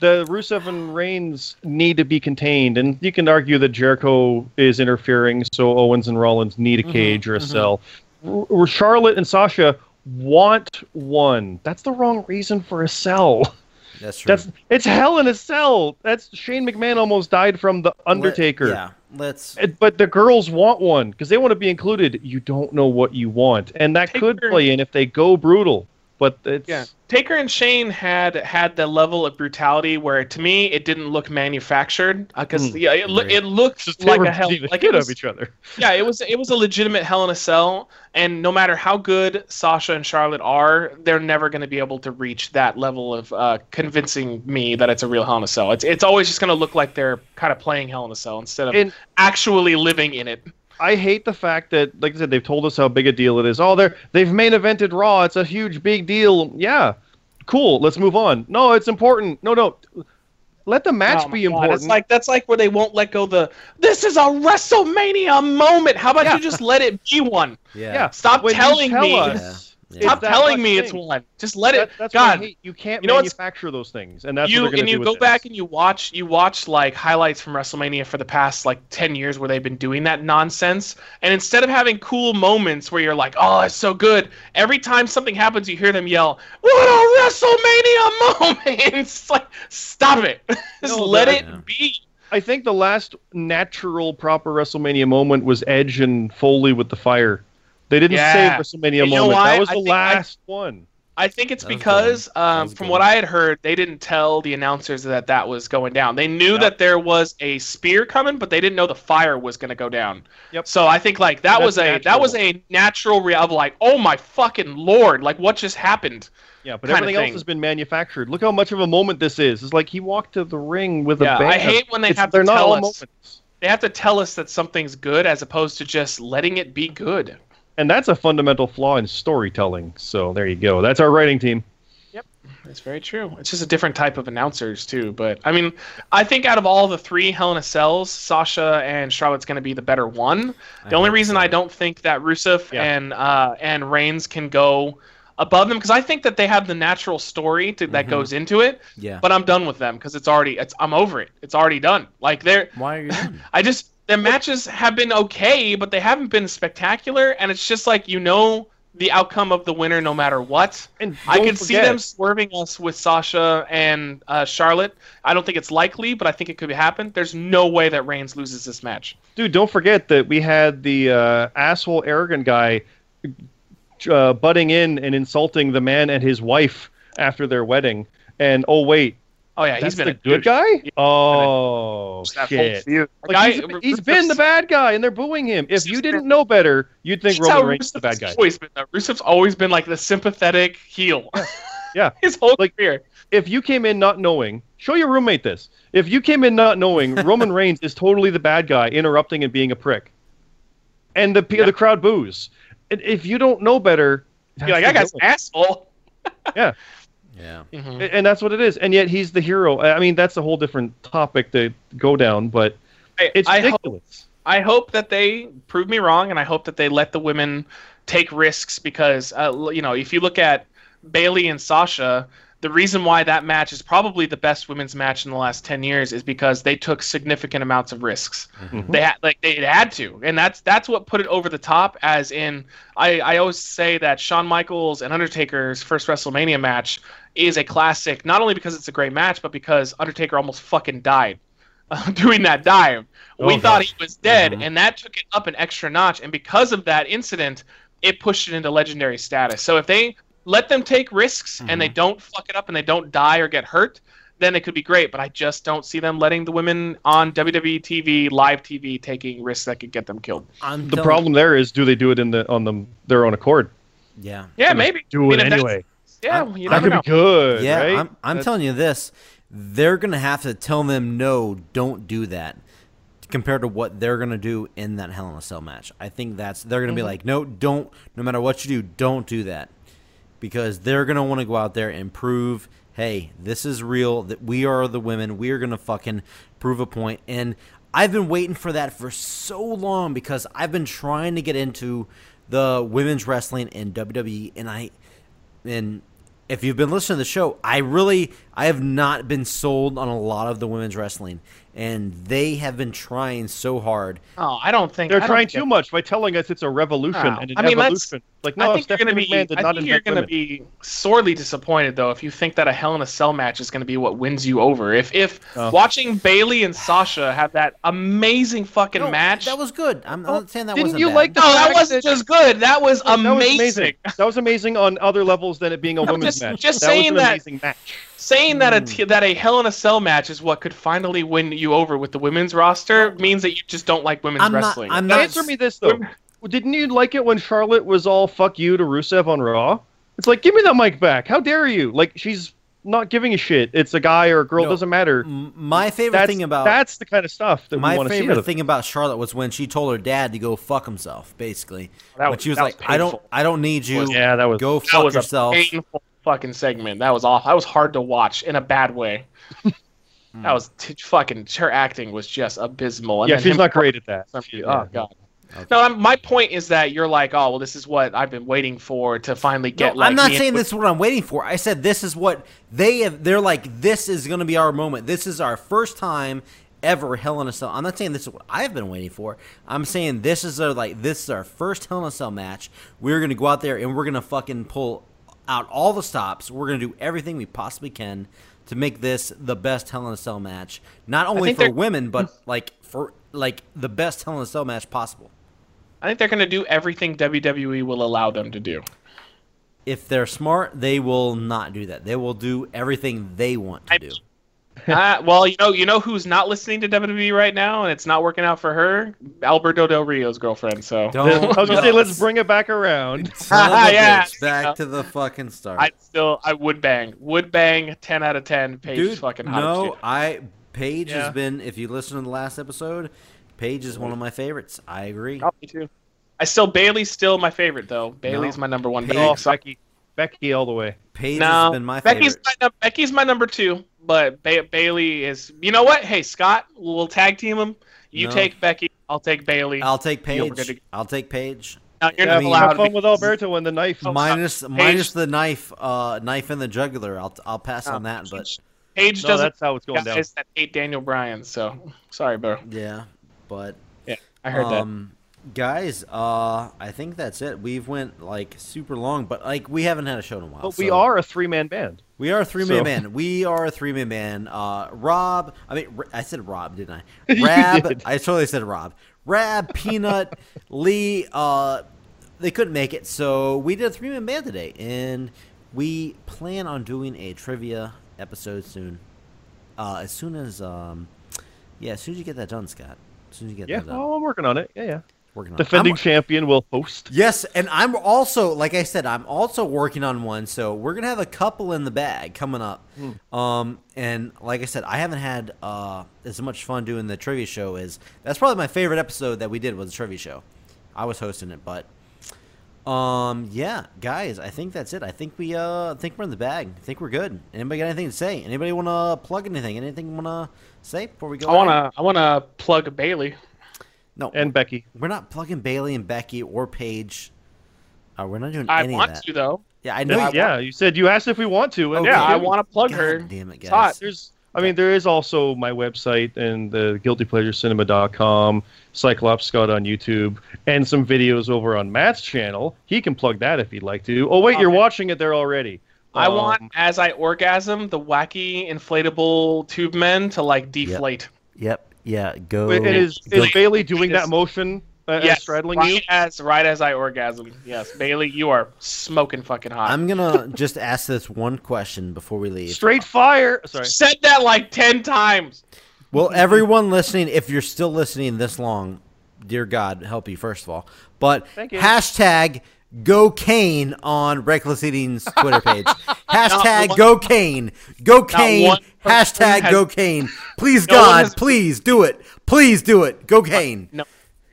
The Rusev and Reigns need to be contained, and you can argue that Jericho is interfering, so Owens and Rollins need a Mm-hmm, cage or a cell. R- Charlotte and Sasha want one. That's the wrong reason for a cell. that's true. That's it's hell in a cell. That's Shane McMahon almost died from the Undertaker. Let- yeah, let's. But the girls want one because they want to be included. You don't know what you want, and that could play in if they go brutal. But it's Yeah, Taker and Shane had had the level of brutality where, to me, it didn't look manufactured. Because Hmm, yeah, it, agree. it looked just like a hell. Like it was, of each other. *laughs* yeah, it was it was a legitimate Hell in a Cell, and no matter how good Sasha and Charlotte are, they're never going to be able to reach that level of uh, convincing me that it's a real Hell in a Cell. It's it's always just going to look like they're kind of playing Hell in a Cell instead of And actually living in it. I hate the fact that, like I said, they've told us how big a deal it is. Oh, they're they've main evented Raw. It's a huge big deal. Yeah, cool. Let's move on. No, it's important. No, no. Let the match Oh my be God, important. It's like that's like where they won't let go the this is a WrestleMania moment. How about Yeah. you just let it be one? Yeah. yeah. Stop when telling tell me. us Yeah. Stop telling much me it's one. Just let That- it. that's God, you can't You know what's- manufacture those things, and that's you what they're and going to you do. go with back this. and you watch you watch like highlights from WrestleMania for the past like ten years where they've been doing that nonsense. And instead of having cool moments where you're like, "Oh, it's so good," every time something happens, you hear them yell, "What a WrestleMania moment!" *laughs* it's like, stop it, *laughs* just No, let that- it Yeah. be. I think the last natural, proper WrestleMania moment was Edge and Foley with the fire. They didn't Yeah. say WrestleMania You know moment. why? That was I the think I- last one. I think it's because, um, from good. what I had heard, they didn't tell the announcers that that was going down. They knew Yep. that there was a spear coming, but they didn't know the fire was going to go down. Yep. So I think like that That's was a that was a natural rea- of like, oh my fucking lord, like what just happened? Yeah, but everything else has been manufactured. Look how much of a moment this is. It's like he walked to the ring with Yeah, a band. I hate when they It's- have to they're not tell all us. moments. They have to tell us that something's good as opposed to just letting it be good. And that's a fundamental flaw in storytelling. So there you go. That's our writing team. Yep, that's very true. It's just a different type of announcers too. But I mean, I think out of all the three Hell in a Cells, Sasha and Charlotte's going to be the better one. The I only reason so. I don't think that Rusev Yeah. and uh, and Reigns can go above them because I think that they have the natural story to, that Mhm. goes into it. Yeah. But I'm done with them because it's already it's I'm over it. It's already done. Like they're Why are you done? *laughs* I just their matches have been okay, but they haven't been spectacular, and it's just like you know the outcome of the winner no matter what. And I don't can see them swerving us with Sasha and uh, Charlotte. I don't think it's likely, but I think it could happen. There's no way that Reigns loses this match. Dude, don't forget that we had the uh, asshole, arrogant guy uh, butting in and insulting the man and his wife after their wedding. And oh wait, Oh yeah, that's he's been the a good douche. guy. Oh shit! Like, Guy- he's, he's been the bad guy, and they're booing him. If you didn't know better, you'd think Roman Reigns is the bad guy. Always been that. Rusev's always been like the sympathetic heel. *laughs* Yeah. his whole Like- career. If you came in not knowing, show your roommate this. If you came in not knowing, *laughs* Roman Reigns is totally the bad guy, interrupting and being a prick, and the Yeah. the crowd boos. And if you don't know better, Be like, I got guy's an asshole. *laughs* Yeah. Mhm. and that's what it is. And yet he's the hero. I mean, that's a whole different topic to go down, but I, it's I hope ridiculous. I hope that they prove me wrong, and I hope that they let the women take risks because, uh, you know, if you look at Bayley and Sasha, the reason why that match is probably the best women's match in the last ten years is because they took significant amounts of risks. Mhm. They had like they had to, and that's that's what put it over the top. As in, I I always say that Shawn Michaels and Undertaker's first WrestleMania match is a classic, not only because it's a great match, but because Undertaker almost fucking died *laughs* doing that dive. we Oh, thought he was dead, Mhm. and that took it up an extra notch. And because of that incident, it pushed it into legendary status. So if they let them take risks and they don't fuck it up and they don't die or get hurt, then it could be great. But I just don't see them letting the women on WWE TV, live TV, taking risks that could get them killed. I'm The telling- problem there is, do they do it in the on the their own accord? Yeah. Yeah, maybe Do I mean, it anyway. Yeah, I'm- you That never could know. be good, Yeah, right? I'm, I'm telling you this. They're going to have to tell them, no, don't do that, compared to what they're going to do in that Hell in a Cell match. I think that's, they're going to be mm-hmm. like, no, don't, no matter what you do, don't do that. Because they're going to want to go out there and prove, hey, this is real, that we are the women, we are going to fucking prove a point. And I've been waiting for that for so long because I've been trying to get into the women's wrestling in WWE, and I, and if you've been listening to the show, I really I have not been sold on a lot of the women's wrestling, and they have been trying so hard. Oh, I don't think They're I don't trying think too much by telling us it's a revolution No. and an I mean, evolution. Like, no, I think you're going to be. I not think you're going to be sorely disappointed though if you think that a Hell in a Cell match is going to be what wins you over. If if Oh. watching Bayley and Sasha have that amazing fucking No, match. that was good. I'm Oh, not saying that didn't wasn't you bad. like the no, that wasn't just good. That was That was amazing. amazing. That was amazing on other levels than it being a No, women's just- match. just that saying was an that- amazing match. Saying that a Hmm. that a Hell in a Cell match is what could finally win you over with the women's roster means that you just don't like women's I'm not- wrestling. I'm not- Answer me this though. Didn't you like it when Charlotte was all "fuck you" to Rusev on Raw? It's like, give me that mic back. How dare you? Like she's not giving a shit. It's a guy or a girl. No. Doesn't matter. My favorite That's thing about that's the kind of stuff that we my want to see. out favorite of- thing about Charlotte was when she told her dad to go fuck himself, basically. That when she was that like, was "I don't. I don't need you. Yeah, that was. go that fuck was yourself." a painful fucking segment. That was awful. That was hard to watch in a bad way. *laughs* That was t- fucking. Her acting was just abysmal. And Yeah, she's not great at that. fucking- She- Oh god. No, I'm, my point is that you're like, oh well, this is what I've been waiting for to finally get. No, like, I'm not saying this is what I'm waiting for. I said this is what they have. They're like, this is going to be our moment. This is our first time ever Hell in a Cell. I'm not saying this is what I've been waiting for. I'm saying this is our like this is our first Hell in a Cell match. We're going to go out there and we're going to fucking pull out all the stops. We're going to do everything we possibly can to make this the best Hell in a Cell match, not only for women but *laughs* like for like the best Hell in a Cell match possible. I think they're going to do everything WWE will allow them to do. If they're smart, they will not do that. They will do everything they want to do. *laughs* uh, well, you know, you know who's not listening to WWE right now, and it's not working out for her. Alberto Del Rio's girlfriend. So Don't. I was gonna say, let's *laughs* bring it back around. Son of a *laughs* Yeah, bitch, back yeah. to the fucking start. I still I would bang, would bang, ten out of ten. Paige is Dude, fucking hot. as no. I Paige Yeah. has been. If you listen to the last episode, Paige is one of my favorites. I agree. Oh, me too. I still Bayley's still my favorite though. Bayley's my number one. Paige- pick. Oh, Becky, Becky, all the way. Paige no, has been my Becky's favorite. my Becky's my number two, but ba- Bayley is. You know what? Hey Scott, we'll tag team them. You No. take Becky, I'll take Bayley. I'll take Yeah, Paige. good I'll take Paige. No, you're Yeah, not allowed. have fun with Alberto and the knife. Oh, minus Paige- minus the knife, uh, knife in the jugular. I'll I'll pass on that, but Paige doesn't. that's how it's going down. that hate Daniel Bryan. So sorry, bro. yeah, but yeah, I heard that. um, guys, uh, I think that's it. We've went like super long, but like we haven't had a show in a while. But we are a three man band. We are a three man So- band. We are a three man band. Uh, Rob, I mean, I said Rob, didn't I? *laughs* Rab, did. I totally said Rob. Rab, Peanut, *laughs* Lee, uh, they couldn't make it, so we did a three man band today, and we plan on doing a trivia episode soon. Uh, as soon as, um, yeah, as soon as you get that done, Scott. As soon as you get Yeah, that done, oh, I'm working on it. Yeah, yeah. Working on. Defending I'm- champion will host. Yes, and I'm also, like I said, I'm also working on one. So we're gonna have a couple in the bag coming up. Um, and like I said, I haven't had uh, as much fun doing the trivia show as that's probably my favorite episode that we did was the trivia show. I was hosting it, but um, yeah, guys, I think that's it. I think we uh, I think we're in the bag. I think we're good. Anybody got anything to say? Anybody want to plug anything? Anything want to say before we go? I wanna I wanna plug Bayley. No, And Becky. we're not plugging Bayley and Becky or Paige. Uh, we're not doing I any want of that. to though. Yeah, I know. Yeah, you- yeah, you said you asked if we want to. And Okay. Yeah, I want to plug God her. damn it, It's guys. hot. There's, I mean, there is also my website and the guiltypleasurecinema.com, Cyclops Scott on YouTube, and some videos over on Matt's channel. He can plug that if he'd like to. Oh wait, you're watching it there already. I Um, want as I orgasm the wacky inflatable tube men to like deflate. Yep. Yeah. Go. Wait, it is go- is Bayley doing that motion uh, Yes, straddling right you? as right as I orgasm. Yes, Bayley, you are smoking fucking hot. I'm gonna *laughs* just ask this one question before we leave. Straight fire. Sorry. Said that like ten times. Well, everyone listening, if you're still listening this long, dear God, help you first of all. But Thank you. hashtag Go Kane on Reckless Eating's Twitter page. *laughs* hashtag one- Go Kane. Go Kane. Hashtag has- Go Kane. Please No God, has- please do it. Please do it. Go Kane. No,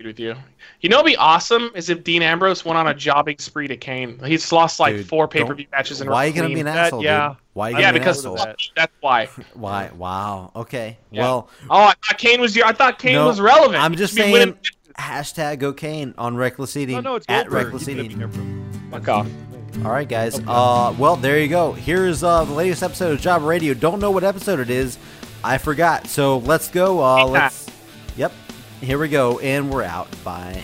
with you. You know, what'd be awesome is if Dean Ambrose went on a jobbing spree to Kane. He's lost like Dude, four pay per view matches in a row. Why are you gonna be an clean. That- yeah. dude? Why are you Yeah, because that. that's why. *laughs* Why? Wow. Okay. Yeah. Well, Oh, I thought Kane was your. I thought Kane No, was relevant. I'm just saying. Winning- Hashtag Go Kane on Reckless Eating. Oh no, it's at Goldberg. Reckless You Eating. been here for- Fuck off. All right, guys. Uh, well, there you go. Here's uh, the latest episode of Job Radio. Don't know what episode it is. I forgot. So let's go. Uh, let's. Yep. Here we go, and we're out. Bye.